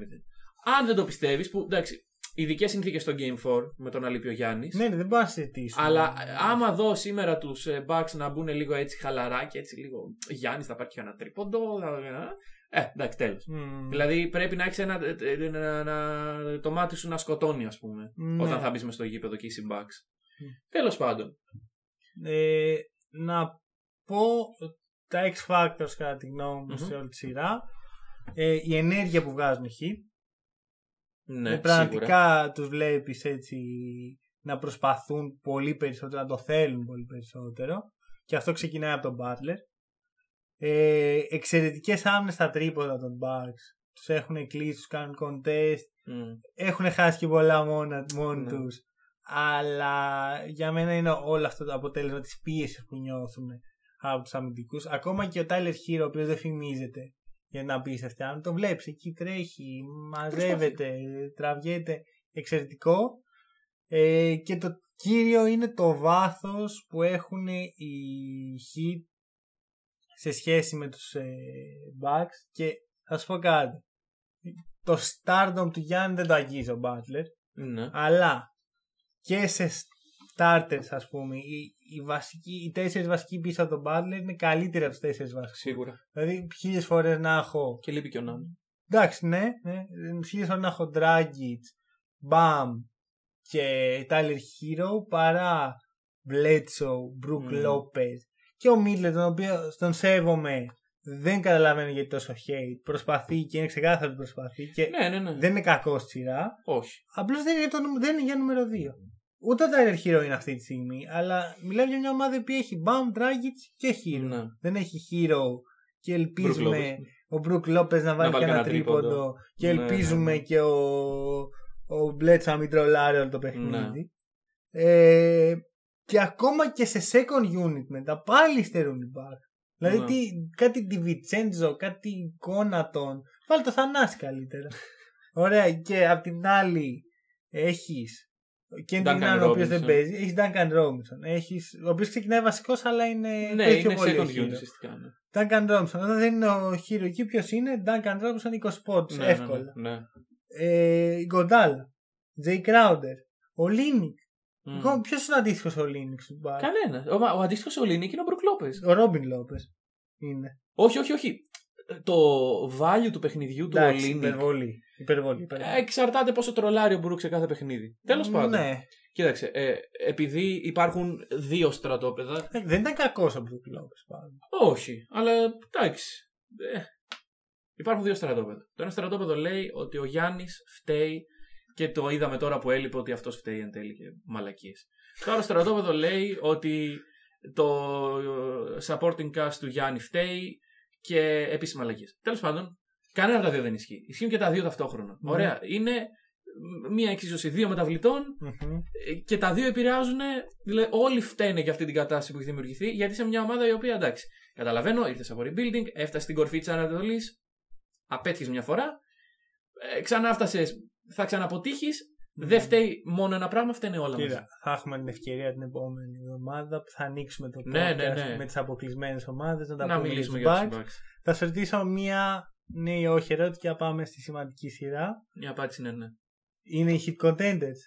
Αν δεν το πιστεύεις, που εντάξει, ειδικές συνθήκες στο Game 4 με τον Αλήπιο Γιάννης. Ναι, ναι, δεν μπορώ να συζητήσω. Αλλά άμα δω σήμερα τους Bucks να μπουν λίγο έτσι χαλαρά και έτσι λίγο Γιάννης θα πάρει και ένα τρίποντο. θα- Ε, εντάξει, τέλος. Μμ. Δηλαδή πρέπει να έχεις ένα. ε, ε, να- να- το μάτι σου να σκοτώνει, ας πούμε. Ναι. Όταν θα μπεις μες στο γήπεδο και είσαι Bucks. Μμ. Τέλος πάντων. Ε, να πω τα X Factors κατά τη γνώμη μου Μμμ. σε όλη τη σειρά. Ε, η ενέργεια που βγάζουν οι Heat. Ναι, Ε, σίγουρα. πραγματικά τους βλέπεις έτσι να προσπαθούν πολύ περισσότερο, να το θέλουν πολύ περισσότερο. Και αυτό ξεκινάει από τον Butler. Ε, εξαιρετικές άμυνες στα τρίποντα των Bucks. Τους έχουν κλείσει, τους κάνουν contest. Μμ. Έχουν χάσει και πολλά μόνα, μόνοι Ναι. τους. Αλλά για μένα είναι όλο αυτό το αποτέλεσμα της πίεσης που νιώθουν από τους αμυντικούς. Ακόμα και ο Tyler Hero, ο οποίος δεν φημίζεται για να πεις σε αυτιά, το βλέπεις εκεί τρέχει, μαζεύεται, τραβιέται, εξαιρετικό. Ε, και το κύριο είναι το βάθος που έχουν οι Heat σε σχέση με τους ε, Bucks και θα σου πω κάτι. Το stardom του Γιάννη δεν το αγγίζει ο Butler Ναι. αλλά και σε starters ας πούμε οι, οι, βασικοί, οι τέσσερις βασικοί πίσω από τον Butler είναι καλύτεροι από τους τέσσερις βασικούς Σίγουρα. δηλαδή χίλιες φορές να έχω Και λείπει και ο Νάν. εντάξει ναι, ναι χίλιες φορές να έχω Dragic Bam και Tyler Hero παρά Bledsoe, Brook Mm. Lopez και ο Middleton τον οποίο τον σέβομαι δεν καταλαβαίνω γιατί τόσο hate προσπαθεί και είναι ξεκάθαρο ότι προσπαθεί και Ναι, ναι, ναι. δεν είναι κακός στη σειρά Όχι. Απλώς δεν, είναι το νου- δεν είναι για νούμερο 2. Ούτε ο Tyler Hero είναι αυτή τη στιγμή, αλλά μιλάμε για μια ομάδα που έχει Bam, Dragic και Hero. Ναι. Δεν έχει Hero και Brook ελπίζουμε Lopez. ο Brook Lopez να βάλει βάλει και ένα κανένα τρίποντο. τρίποντο και Ναι, ελπίζουμε ναι, ναι. και ο, ο Bledsoe να μην τρολάρει όλο το παιχνίδι. Ναι. Ε, και ακόμα και σε second unit μετά πάλι στερούν οι Bucks. Δηλαδή Ναι. τι, κάτι DiVincenzo, κάτι Connaughton. Βάλε το Θανάση καλύτερα. Ωραία. Και απ' την άλλη έχεις. Και Duncan την ο οποίος δεν Robinson. παίζει. Έχεις Duncan Robinson. Έχεις, ο οποίος ξεκινάει βασικός, αλλά είναι. Ναι, παίζει πιο είναι πολύ ο second Hero. unit ουσιαστικά. ναι. Duncan Robinson. Όταν δεν είναι ο Hero εκεί, ποιος είναι; Duncan Robinson 20 πόντους. Ναι, ναι, εύκολα. Ναι. ναι. Ε, Iguodala. Jae Crowder. Olynyk. Μμ. Ποιος είναι ο αντίστοιχος Olynyk στους Bucks? Κανένας. Ο, ο αντίστοιχος Olynyk είναι ο Brook Lopez. Ο Robin Lopez. Είναι. Όχι, όχι, όχι. Το value του παιχνιδιού του Εντάξει, Ολίνικ υπερβολή. Υπερβολή. υπερβολή. εξαρτάται πόσο τρολάρει ο Μπρουκ σε κάθε παιχνίδι. Τέλος πάντων. Ναι. Κοίταξε, ε, επειδή υπάρχουν δύο στρατόπεδα. Ε, Δεν ήταν κακός ο Μπρουκ Λόπε πάντως. Όχι, αλλά εντάξει. Ε, υπάρχουν δύο στρατόπεδα. Το ένα στρατόπεδο λέει ότι ο Γιάννης φταίει και το είδαμε τώρα που έλειπε ότι αυτός φταίει εν τέλει και μαλακίες. Το άλλο στρατόπεδο λέει ότι το ε, supporting cast του Γιάννη φταίει και επίση μαλακίε. Τέλος πάντων, κανένα από τα δύο δεν ισχύει. Ισχύουν και τα δύο ταυτόχρονα. Ναι. Ωραία. Είναι μία εξίσωση δύο μεταβλητών ε, και τα δύο επηρεάζουν. Δηλαδή, όλοι φταίνε για αυτή την κατάσταση που έχει δημιουργηθεί, γιατί είσαι μια ομάδα η οποία εντάξει. Καταλαβαίνω, ήρθες από rebuilding, έφτασες στην κορφή της Ανατολής, απέτυχες μια φορά, ε, ξανά φτάσε, θα ξαναποτύχεις. Δεν φταίει μόνο ένα πράγμα, φταίνε όλα μαζί. Κοίτα, θα έχουμε την ευκαιρία την επόμενη εβδομάδα που θα ανοίξουμε το podcast Ναι, ναι, ναι. με τις αποκλεισμένες ομάδες να τα Να πούμε μιλήσουμε για για τους του Bucks. Bucks. Θα σου ρωτήσω μία ναι ή όχι ερώτηση και να πάμε στη σημαντική σειρά. Η απάντηση είναι ναι. Είναι οι hit contenders.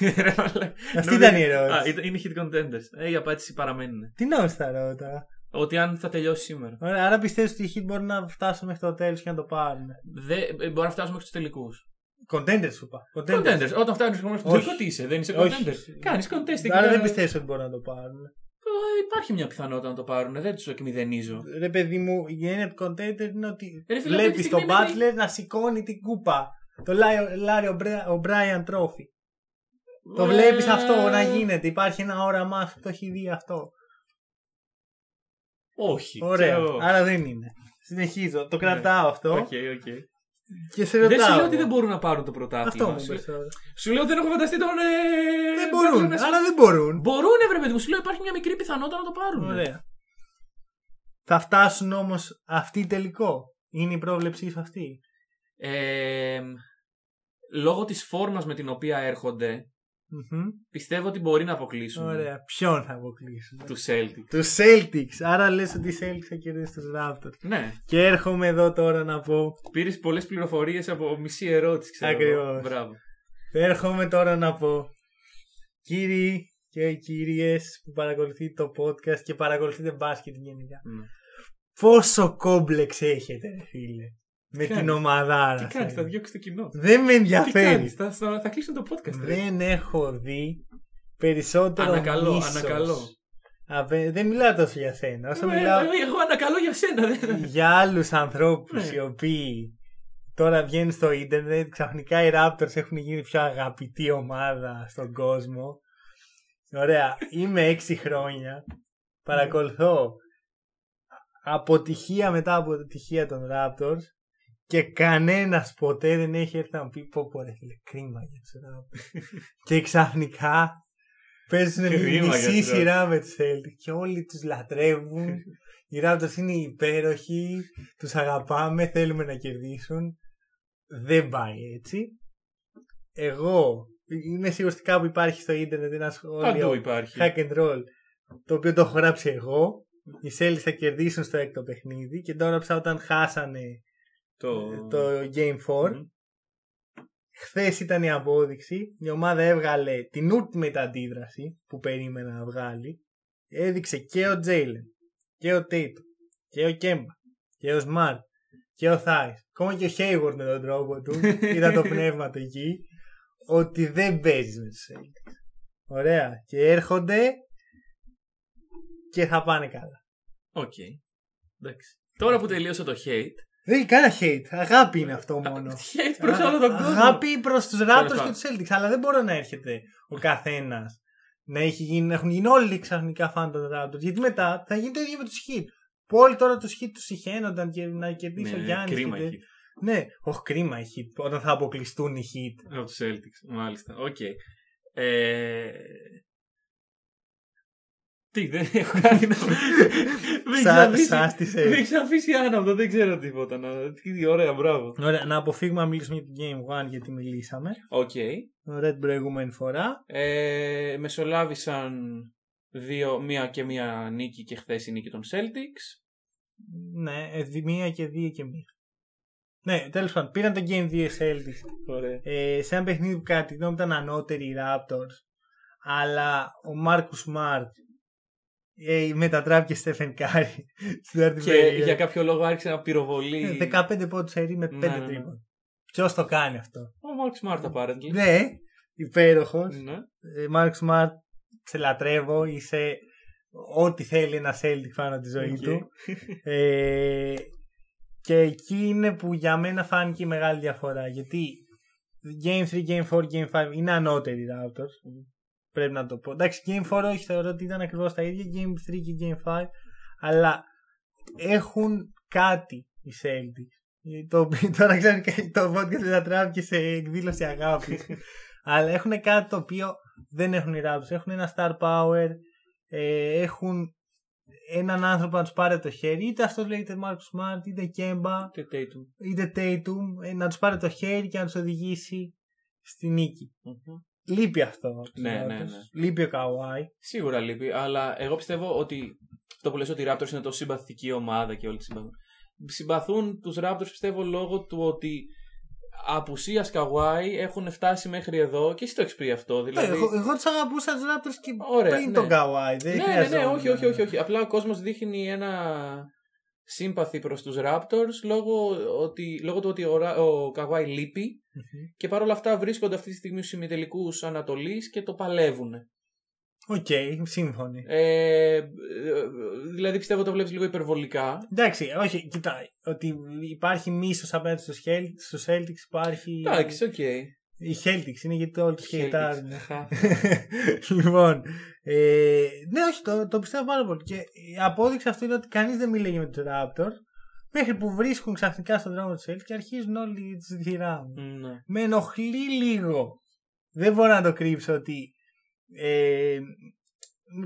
Αυτή ήταν η ερώτηση. Α, ήταν- είναι hit contenders. Ε, η απάντηση παραμένει. Τι νόμιζα θα ρώτα. Ότι αν θα τελειώσει σήμερα. Ωραία, άρα πιστεύεις ότι οι Heat μπορούν να φτάσουν μέχρι το τέλος και να το πάρουν. Δε, ε, μπορεί να φτάσουμε μέχρι τους τελικούς. Contenders σου είπα. Contenders. Όταν φτάνει μέχρι το Όχι. τελικό, τι είσαι, δεν είσαι Όχι. contenders. Κάνεις contest. Άρα δεν εκεί πέρα. πιστεύει ότι μπορούν να το πάρουν. Ε, Υπάρχει μια πιθανότητα να το πάρουν. Δεν τους εκμηδενίζω. Ρε παιδί μου, η έννοια του contender είναι ότι Ρε φίλε, αυτή βλέπει τη τον στιγμή Butler να σηκώνει την κούπα. Το Larry O'Brien Trophy. Το Ε, βλέπεις αυτό να γίνεται. Υπάρχει ένα όραμά σου που το έχει δει αυτό. Όχι. Ωραία. ξέρω. Άρα δεν είναι. Συνεχίζω. Το κρατάω αυτό. Οκ, οκ. Και σε Δεν ρωτάω. σου λέω ότι εγώ. δεν μπορούν να πάρουν το πρωτάθλημα. Αυτό μου Σου- είπες τώρα. Σου λέω ότι δεν έχω φανταστεί τον. ε, Δεν Butler μπορούν. να- Άρα δεν μπορούν. Μπορούν, βρε παιδί μου. Σου λέω υπάρχει μια μικρή πιθανότητα να το πάρουν. Ωραία. Θα φτάσουν όμως αυτοί τελικό; Είναι η πρόβλεψή σου αυτή; Ε, λόγω της φόρμας με την οποία έρχονται, Μμμ. πιστεύω ότι μπορεί να αποκλείσουν Ωραία. Ποιον θα αποκλείσουν; τους Celtics. Τους Celtics. Άρα λες ότι οι Celtics θα κερδίσουν τους Raptors. Ναι. Και έρχομαι εδώ τώρα να πω. Πήρες πολλές πληροφορίες από μισή ερώτηση, ξέρω. εγώ. Ακριβώς. Μπράβο. Έρχομαι τώρα να πω. Κύριοι και κυρίες που παρακολουθείτε το podcast και παρακολουθείτε μπάσκετ γενικά. Ναι. Πόσο κόμπλεξ έχετε, ρε φίλε. Με Τι την κάνεις; ομαδάρα. Τι κάνεις, σας. θα διώξεις το κοινό; Δεν με Τι ενδιαφέρει. κάνεις, θα, θα, θα κλείσουν το podcast. ρε. Δεν έχω δει περισσότερο Ανακαλώ, μίσος. ανακαλώ. Απέ- δεν μιλάω τόσο για σένα. Όσο Ε, μιλάω ε, Εγώ ανακαλώ για σένα. δεν- για άλλους ανθρώπους Ναι. οι οποίοι τώρα βγαίνουν στο ίντερνετ ξαφνικά οι Raptors έχουν γίνει πιο αγαπητή ομάδα στον κόσμο. Ωραία. Είμαι έξι χρόνια. Παρακολουθώ αποτυχία μετά από αποτυχία των Raptors και κανένας ποτέ δεν έχει έρθει να μου πει πω πω ρε φίλε κρίμα για τους Raptors. και ξαφνικά παίζουν Κρίμα για μισή τους σειρά με τους Celtics και όλοι τους λατρεύουν. Οι Raptors είναι υπέροχοι, τους αγαπάμε, θέλουμε να κερδίσουν. Δεν πάει έτσι. Εγώ είμαι σίγουρος ότι κάπου υπάρχει στο ίντερνετ ένα Παντού σχόλιο υπάρχει. hack and roll το οποίο το έχω γράψει εγώ. Οι Celtics θα κερδίσουν στο έκτο παιχνίδι και το έγραψα όταν χάσανε Το... το Game 4. Μμμ. Χθες ήταν η απόδειξη. Η ομάδα έβγαλε την ultimate αντίδραση που περίμενα να βγάλει. Έδειξε και ο Jalen και ο Tatum και ο Kemba και ο Smart και ο Theis. Ακόμα και ο Hayward με τον τρόπο του. Είδα το πνεύμα του εκεί. Ότι δεν παίζεις με τους Celtics. Ωραία. Και έρχονται και θα πάνε καλά. Οκ. Εντάξει. Τώρα που τελείωσε το hate. Δεν είναι κανένα hate. Αγάπη είναι αυτό μόνο. Hate προς όλο τον κόσμο. Αγάπη προς τους Raptors και πάντων. τους Celtics. Αλλά δεν μπορεί να έρχεται ο καθένας να, έχει γίνει, να έχουν γίνει όλοι ξαφνικά φαν των Raptors. Γιατί μετά θα γίνει το ίδιο με τους Heat. Που όλοι τώρα τους Heat τους σιχαίνονταν και να κερδίσει Ναι, ο Γιάννης. κρίμα οι Heat. Ναι, όχι κρίμα οι Heat όταν θα αποκλειστούν οι Heat. Από τους Celtics, μάλιστα. Οκ. Ε... Τι, δεν έχω κάτι να Με έχεις Σα αφήσει- σας τις με έτσι. έχεις αφήσει άναυδο, δεν ξέρω τίποτα. Να... Τι ωραία, μπράβο. Ωραία, να αποφύγουμε να μιλήσουμε για το Game 1 γιατί μιλήσαμε. Οκ. Ωραία την προηγούμενη φορά. Ε, μεσολάβησαν δύο, μία και μία νίκη και χθες η νίκη των Celtics. Ναι, ε, δι- μία και δύο και μία. Ναι, τέλος πάντων, πήραν το Game 2 οι Celtics. Ωραία. ε, σε ένα παιχνίδι που κατά τη γνώμη μου ήταν ανώτεροι οι Raptors αλλά ο Marcus Smart ε, μετατράπηκε Stephen Curry στην τέταρτη Και περίοδο. για κάποιο λόγο άρχισε να πυροβολεί. Ε, 15 πόντους σερί με 5 Ναι, ναι, ναι. τρίποντα. Ποιος το κάνει αυτό; Ο Marcus Smart, apparently. Ναι, υπέροχος. Ναι. Marcus Smart, σε λατρεύω. Είσαι ό,τι θέλει ένας Celtics fan στη ζωή Οκ. του. Ε, και εκεί είναι που για μένα φάνηκε η μεγάλη διαφορά. Γιατί Game 3, Game 4, Game 5 είναι ανώτεροι οι Raptors. Πρέπει να το πω. Εντάξει, Game 4 όχι, θεωρώ ότι ήταν ακριβώς τα ίδια. Game 3 και Game 5. Αλλά έχουν κάτι οι Celtics. Ε, Το, οποίο τώρα ξαφνικά το podcast μετατράπηκε σε εκδήλωση αγάπης. Αλλά έχουν κάτι το οποίο δεν έχουν οι Raptors. Έχουν ένα star power. Ε, έχουν έναν άνθρωπο να τους πάρει το χέρι. Είτε αυτός λέγεται Marcus Smart, είτε Kemba, Και Tatum. είτε Tatum. ε, να τους πάρει το χέρι και να τους οδηγήσει στη νίκη. Μμμ. Λείπει αυτό. από τους Ναι, Raptors. ναι, ναι. Λείπει ο Kawhi. Σίγουρα λείπει, αλλά εγώ πιστεύω ότι αυτό που λες ότι οι Raptors είναι τόσο συμπαθητική ομάδα και όλοι συμπαθούν. Συμπαθούν τους Raptors πιστεύω λόγω του ότι απουσία Καουάι έχουν φτάσει μέχρι εδώ και εσύ το έχεις πει αυτό. Δηλαδή... Ναι, εγώ, εγώ τους αγαπούσα τους Raptors και Ωραία, πριν ναι. τον Καουάι. Δεν ναι, ναι, ναι, χρειαζόταν. όχι, όχι, όχι, όχι. Απλά ο κόσμος δείχνει ένα σύμπαθη προς τους Raptors λόγω, ότι, λόγω του ότι ο, Ρα- ο Καουάι λείπει Μμμ. και παρόλα αυτά βρίσκονται αυτή τη στιγμή στους ημιτελικούς Ανατολής και το παλεύουν. Οκ, σύμφωνοι. Ε, ε, δηλαδή πιστεύω το βλέπεις λίγο υπερβολικά. Εντάξει, όχι, κοιτάει. Ότι υπάρχει μίσος απέναντι στου Hel- στους Celtics υπάρχει. Εντάξει, οκ. Οι Celtics είναι γιατί όλοι του Celtics. χαιρετάρουν. Χα. λοιπόν. Ε, ναι, όχι, το, το πιστεύω πάρα πολύ. Και η απόδειξη αυτού είναι ότι κανείς δεν μιλάει με του Raptors. Μέχρι που βρίσκουν ξαφνικά στον δρόμο του Celtics και αρχίζουν όλοι του διχειράμε. Ναι. Με ενοχλεί λίγο. Δεν μπορώ να το κρύψω ότι. Ε,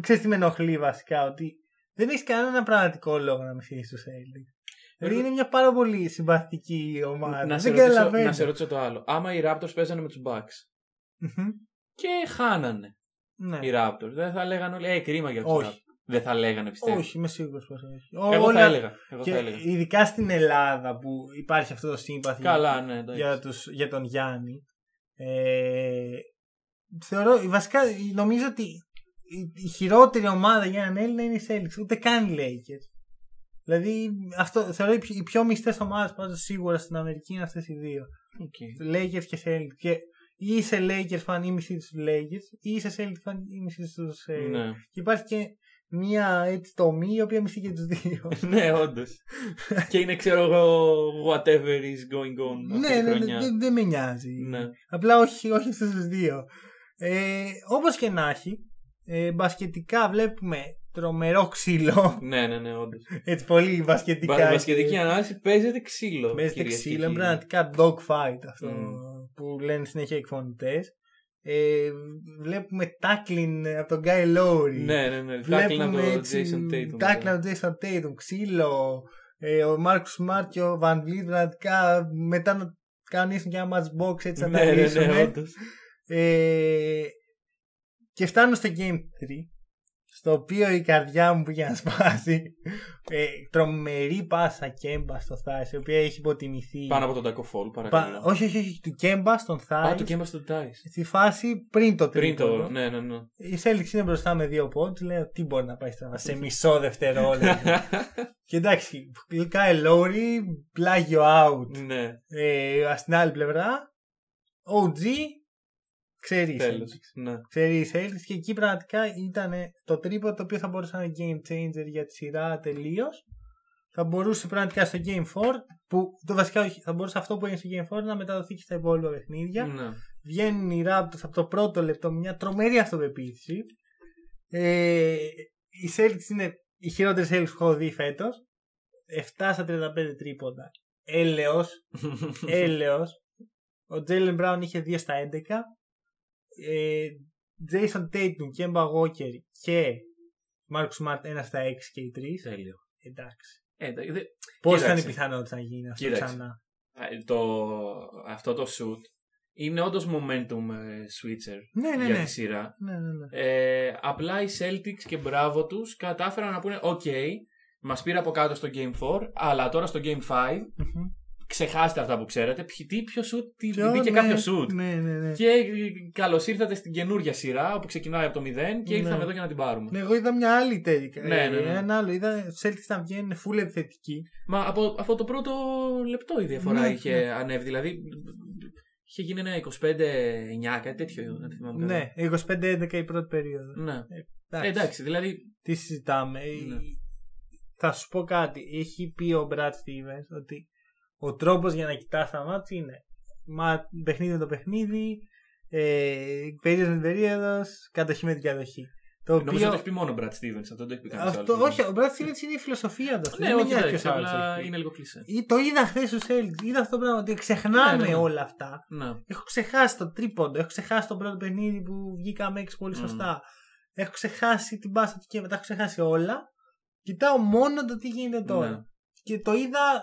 ξέρεις τι με ενοχλεί βασικά, ότι δεν έχεις κανένα πραγματικό λόγο να μισήσει του Celtics. Δηλαδή είναι μια πάρα πολύ συμπαθητική ομάδα. να, σε δεν ρωτήσω, καταλαβαίνω. να σε ρωτήσω το άλλο. Άμα οι Raptors παίζανε με τους Bucks Μμμ. και χάνανε Ναι. οι Raptors, δεν θα λέγανε όλοι, ε, κρίμα για τους Όχι. Raptors. Δεν θα λέγανε, πιστεύω. Όχι, είμαι σίγουρος πως όχι. Εγώ Όλα- θα έλεγα. Εγώ Και θα έλεγα. ειδικά στην Ελλάδα που υπάρχει αυτό το σύμπαθι Καλά, ναι, εντάξει. για, τους, για τον Γιάννη. Ε, θεωρώ, βασικά νομίζω ότι η, η χειρότερη ομάδα για έναν Έλληνα είναι οι Celtics. Ούτε καν οι Lakers. Δηλαδή, αυτό, θεωρώ οι πιο, οι πιο μισητές ομάδες πάντως σίγουρα στην Αμερική είναι αυτές οι δύο. Οκ. Lakers και Celtics. Και ή είσαι Lakers fan ή μισείς τους Lakers, ή είσαι Celtics fan ή μισείς τους. Ε, Ναι. Και υπάρχει και μία έτσι τομή η οποία μισεί και τους δύο. ναι, όντως. και είναι, ξέρω εγώ, whatever is going on. αυτή ναι, τη ναι, ναι, χρονιά. δεν δεν με νοιάζει. Ναι. Απλά όχι, όχι αυτούς τους δύο. Ε, Όπως και να έχει, ε, μπασκετικά βλέπουμε τρομερό ξύλο. ναι, ναι, ναι, όντως. Έτσι, πολύ μπασκετικά. Μπα- Μπασκετική ανάλυση παίζεται ξύλο. Παίζεται κυρίες και ξύλο, είναι κύριοι. πραγματικά dogfight αυτό Μμ. που λένε συνέχεια οι εκφωνητές. Ε, βλέπουμε tackling από τον Guy Lowry. Ναι, ναι, ναι. Τάκλιν από Βλέπουμε τον έτσι, Jason Tatum. tackling από τον Jason Tatum, ξύλο. Ε, ο Μάρκο Smart και ο Van Vliet πραγματικά μετά να κανονίσουν και ένα match box έτσι να Ναι, τα ναι, ναι, λύσουνε. όντως. Ε, και φτάνω στο Game 3 στο οποίο η καρδιά μου πήγε να σπάσει ε, τρομερή πάσα Κέμπα στο Θάις η οποία έχει υποτιμηθεί Πάνω από τον Taco Fall, Πα- παρακαλώ. όχι, όχι, όχι, του Κέμπα στον Α, Θάις το Κέμπα στο Dice. στη φάση πριν το Πριν τρίτο το. Ναι, ναι, ναι. η Celtics είναι μπροστά με δύο πόντους λέω τι μπορεί να πάει στραβά σε μισό δευτερόλεπτο και εντάξει Kyle Lowry πλάγιο out ναι, ε, στην άλλη πλευρά OG ξέρεις η τέλος. Celtics Ναι. ξέρεις η Celtics και εκεί πραγματικά ήταν το τρίπο το οποίο θα μπορούσε να είναι game changer για τη σειρά τελείως. Θα μπορούσε πραγματικά στο Game 4 που το βασικά όχι, θα μπορούσε αυτό που έγινε στο Game 4 να μεταδοθεί και στα υπόλοιπα παιχνίδια. Ναι. Βγαίνουν οι Raptors από το πρώτο λεπτό με μια τρομερή αυτοπεποίθηση. Ε, οι Celtics είναι οι χειρότερες Celtics που έχω δει φέτος. 7 στα 35 τρίποντα. Έλεος, έλεος. Ο Jalen Brown είχε 2 στα 11. Ε, Jason Tatum και Emma Walker και Marcus Smart 1 στα 6 και οι 3. Τέλειο. Εντάξει. Ε, δε- δε- Πώς Κοίταξε. θα είναι η πιθανότητα να γίνει αυτό Κοίταξε. ξανά. ε, το, αυτό το shoot είναι όντως momentum ε, switcher Ναι, ναι, για ναι. τη σειρά. ναι, ναι, ναι. Ε, απλά οι Celtics και μπράβο τους κατάφεραν να πούνε «ΟΚ, μας πήρε από κάτω στο Game 4, αλλά τώρα στο Game 5 Μμμ. Ξεχάστε αυτά που ξέρετε. Ποιοι- Τι, ποιο shoot, τι, Ποιο, μπήκε ναι, κάποιος shoot». Ναι, ναι, ναι. Και καλώ ήρθατε στην καινούργια σειρά που ξεκινάει από το 0 και Ναι. ήρθαμε εδώ για να την πάρουμε. Ναι, εγώ είδα μια άλλη τέτοια. Ναι, ναι, ναι. Ένα άλλο. Είδα Celtics να βγαίνουν full επιθετικοί. Μα από, από το πρώτο λεπτό η διαφορά Ναι, είχε ναι. ανέβει. Δηλαδή είχε γίνει ένα 25-9, κάτι τέτοιο. αν θυμάμαι καλά. Ναι, 25-11 η πρώτη περίοδο. ναι. Εντάξει. Ε, εντάξει, δηλαδή. Τι συζητάμε. Ναι. Θα σου πω κάτι. Έχει πει ο Brad Stevens ότι ο τρόπος για να κοιτάς τα μάτια είναι μα, παιχνίδι με το παιχνίδι, ε, περίοδος με περίοδος, κατοχή με την κατοχή. Το Νομίζω οποίο... ότι το έχει πει μόνο ο Brad Stevens. Αυτό δεν το έχει πει κανείς Αυτό, όχι, ο Brad Stevens είναι η φιλοσοφία του. Ναι, δεν με όχι, νοιάζει εντάξει, ποιος άλλος απλά έχει πει. είναι λίγο κλεισέ. Ή Το είδα χθες στου Celtics. Είδα αυτό το πράγμα ότι ξεχνάμε Ναι, ναι, ναι. όλα αυτά. Ναι. Έχω ξεχάσει το τρίποντο. Έχω ξεχάσει το πρώτο παιχνίδι που βγήκαμε έξι πολύ Μμμ. σωστά. Έχω ξεχάσει την μπάσα του και τα έχω ξεχάσει όλα. Κοιτάω μόνο το τι γίνεται τώρα. Ναι. Και το είδα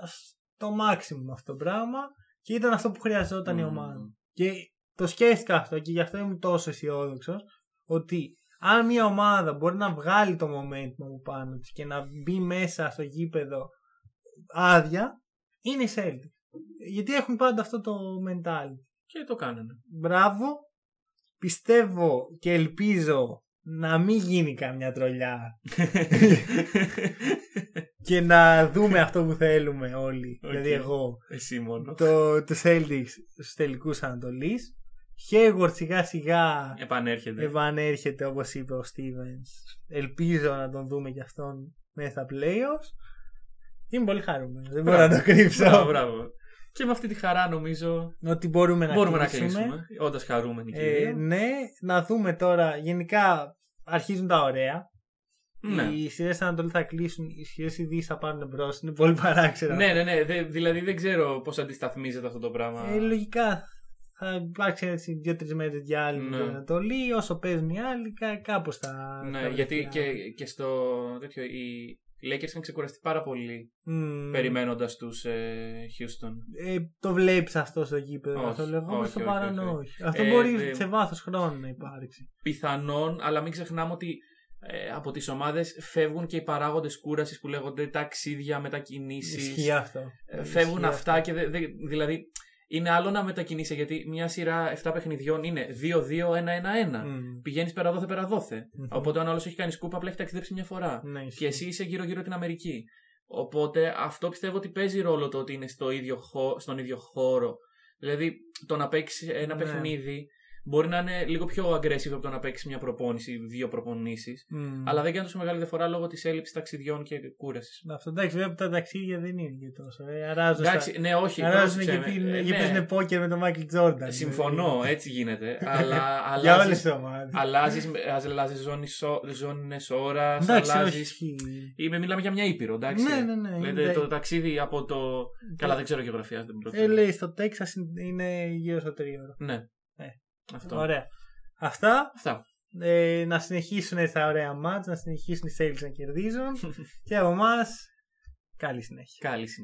στο maximum αυτό το πράγμα και ήταν αυτό που χρειαζόταν η Μμμ. ομάδα. Και το σκέφτηκα αυτό και γι' αυτό ήμουν τόσο αισιόδοξος ότι αν μια ομάδα μπορεί να βγάλει το momentum από πάνω της και να μπει μέσα στο γήπεδο άδεια, είναι οι Celtics. Γιατί έχουν πάντα αυτό το mentality. Και το κάνανε. Μπράβο. Πιστεύω και ελπίζω να μην γίνει καμιά τρολιά και να δούμε αυτό που θέλουμε όλοι. Οκ. Δηλαδή εγώ. Εσύ μόνο. Το, το Celtics στους τελικούς Ανατολής. Hayward σιγά σιγά Επανέρχεται. επανέρχεται όπως είπε ο Stevens. Ελπίζω να τον δούμε και αυτόν μέσα στα playoffs. Είμαι πολύ χαρούμενος. Δεν μπορώ να το κρύψω. Μπράβο, μπράβο. Και με αυτή τη χαρά νομίζω Ότι μπορούμε να μπορούμε να κλείσουμε. κλείσουμε. Όντας χαρούμενοι και οι Ε, δύο. ναι, να δούμε τώρα. Γενικά αρχίζουν τα ωραία. Ναι. Οι σειρές Ανατολή θα κλείσουν, οι σειρές ειδήσει θα πάρουν μπρος. Είναι πολύ παράξενο. Ναι, ναι, ναι. Δε- δηλαδή δεν ξέρω πώς αντισταθμίζεται αυτό το πράγμα. Ε, λογικά θα υπάρξει έτσι δύο-τρεις μέρες διάλειμμα Ναι. στην Ανατολή. Όσο παίζουν οι άλλοι, κάπως θα. Ναι, θα γιατί βρεθεί και, άλλο. και στο τέτοιο, οι Lakers είχαν ξεκουραστεί πάρα πολύ Μμμ. περιμένοντας τους ε, Houston. Ε, το βλέπεις αυτό στο γήπεδο. Όχι, αυτό λέγω. όχι, στο όχι, παρόν όχι. όχι. Αυτό Ε, μπορεί ε, σε βάθος χρόνου να υπάρξει. Πιθανόν, αλλά μην ξεχνάμε ότι ε, από τις ομάδες φεύγουν και οι παράγοντες κούρασης που λέγονται ταξίδια, μετακινήσεις. Ισχύει αυτό. Ε, Φεύγουν Ισχύει αυτά και δε- δε- δηλαδή είναι άλλο να μετακινήσει γιατί μια σειρά 7 παιχνιδιών είναι 2-2-1-1-1. Μμ. Πηγαίνεις περαδόθε περαδόθε. Μμμ. Οπότε αν άλλος έχει κάνει σκούπα, απλά έχει ταξιδέψει μια φορά. Ναι, Και ισχύει. εσύ είσαι γύρω-γύρω την Αμερική. Οπότε αυτό πιστεύω ότι παίζει ρόλο το ότι είναι στο ίδιο χώ- στον ίδιο χώρο. Δηλαδή το να παίξεις ένα Ναι. παιχνίδι μπορεί να είναι λίγο πιο aggressive από το να παίξεις μια προπόνηση, δύο προπονήσεις. Μμ. Αλλά δεν κάνει τόσο μεγάλη διαφορά λόγω της έλλειψης ταξιδιών και κούρασης. Αυτό εντάξει, βέβαια τα ταξίδια δεν είναι και τόσο. Ε, αράζουν Εντάξει, στα... ναι, όχι. αράζουν και, πρόσεξε με. πίνουν- Ε, και ναι, παίζουν πόκερ με τον Μάικλ Τζόρνταν. Συμφωνώ, έτσι γίνεται. αλλά Για όλες αλλάζεις, τι ομάδε. αλλάζεις, αλλάζεις ζώνες, ζώνες ώρας, Εντάξει, όχι. αλλάζεις... ισχύει. Είμαι, μιλάμε για μια ήπειρο, εντάξει. Ναι, ναι, ναι. Δηλαδή, είναι- το ταξίδι από το... Καλά, δεν ξέρω γεωγραφία, δεν μπορώ να Ε, λέει στο Τέξας είναι γύρω στο τρίωρο. Ναι. Ε, Αυτό. Ωραία. Αυτά. Αυτά. Ε, να συνεχίσουν έτσι τα ωραία μάτς, να συνεχίσουν οι sales να κερδίζουν. και από εμάς, καλή συνέχεια. Καλή συνέχεια.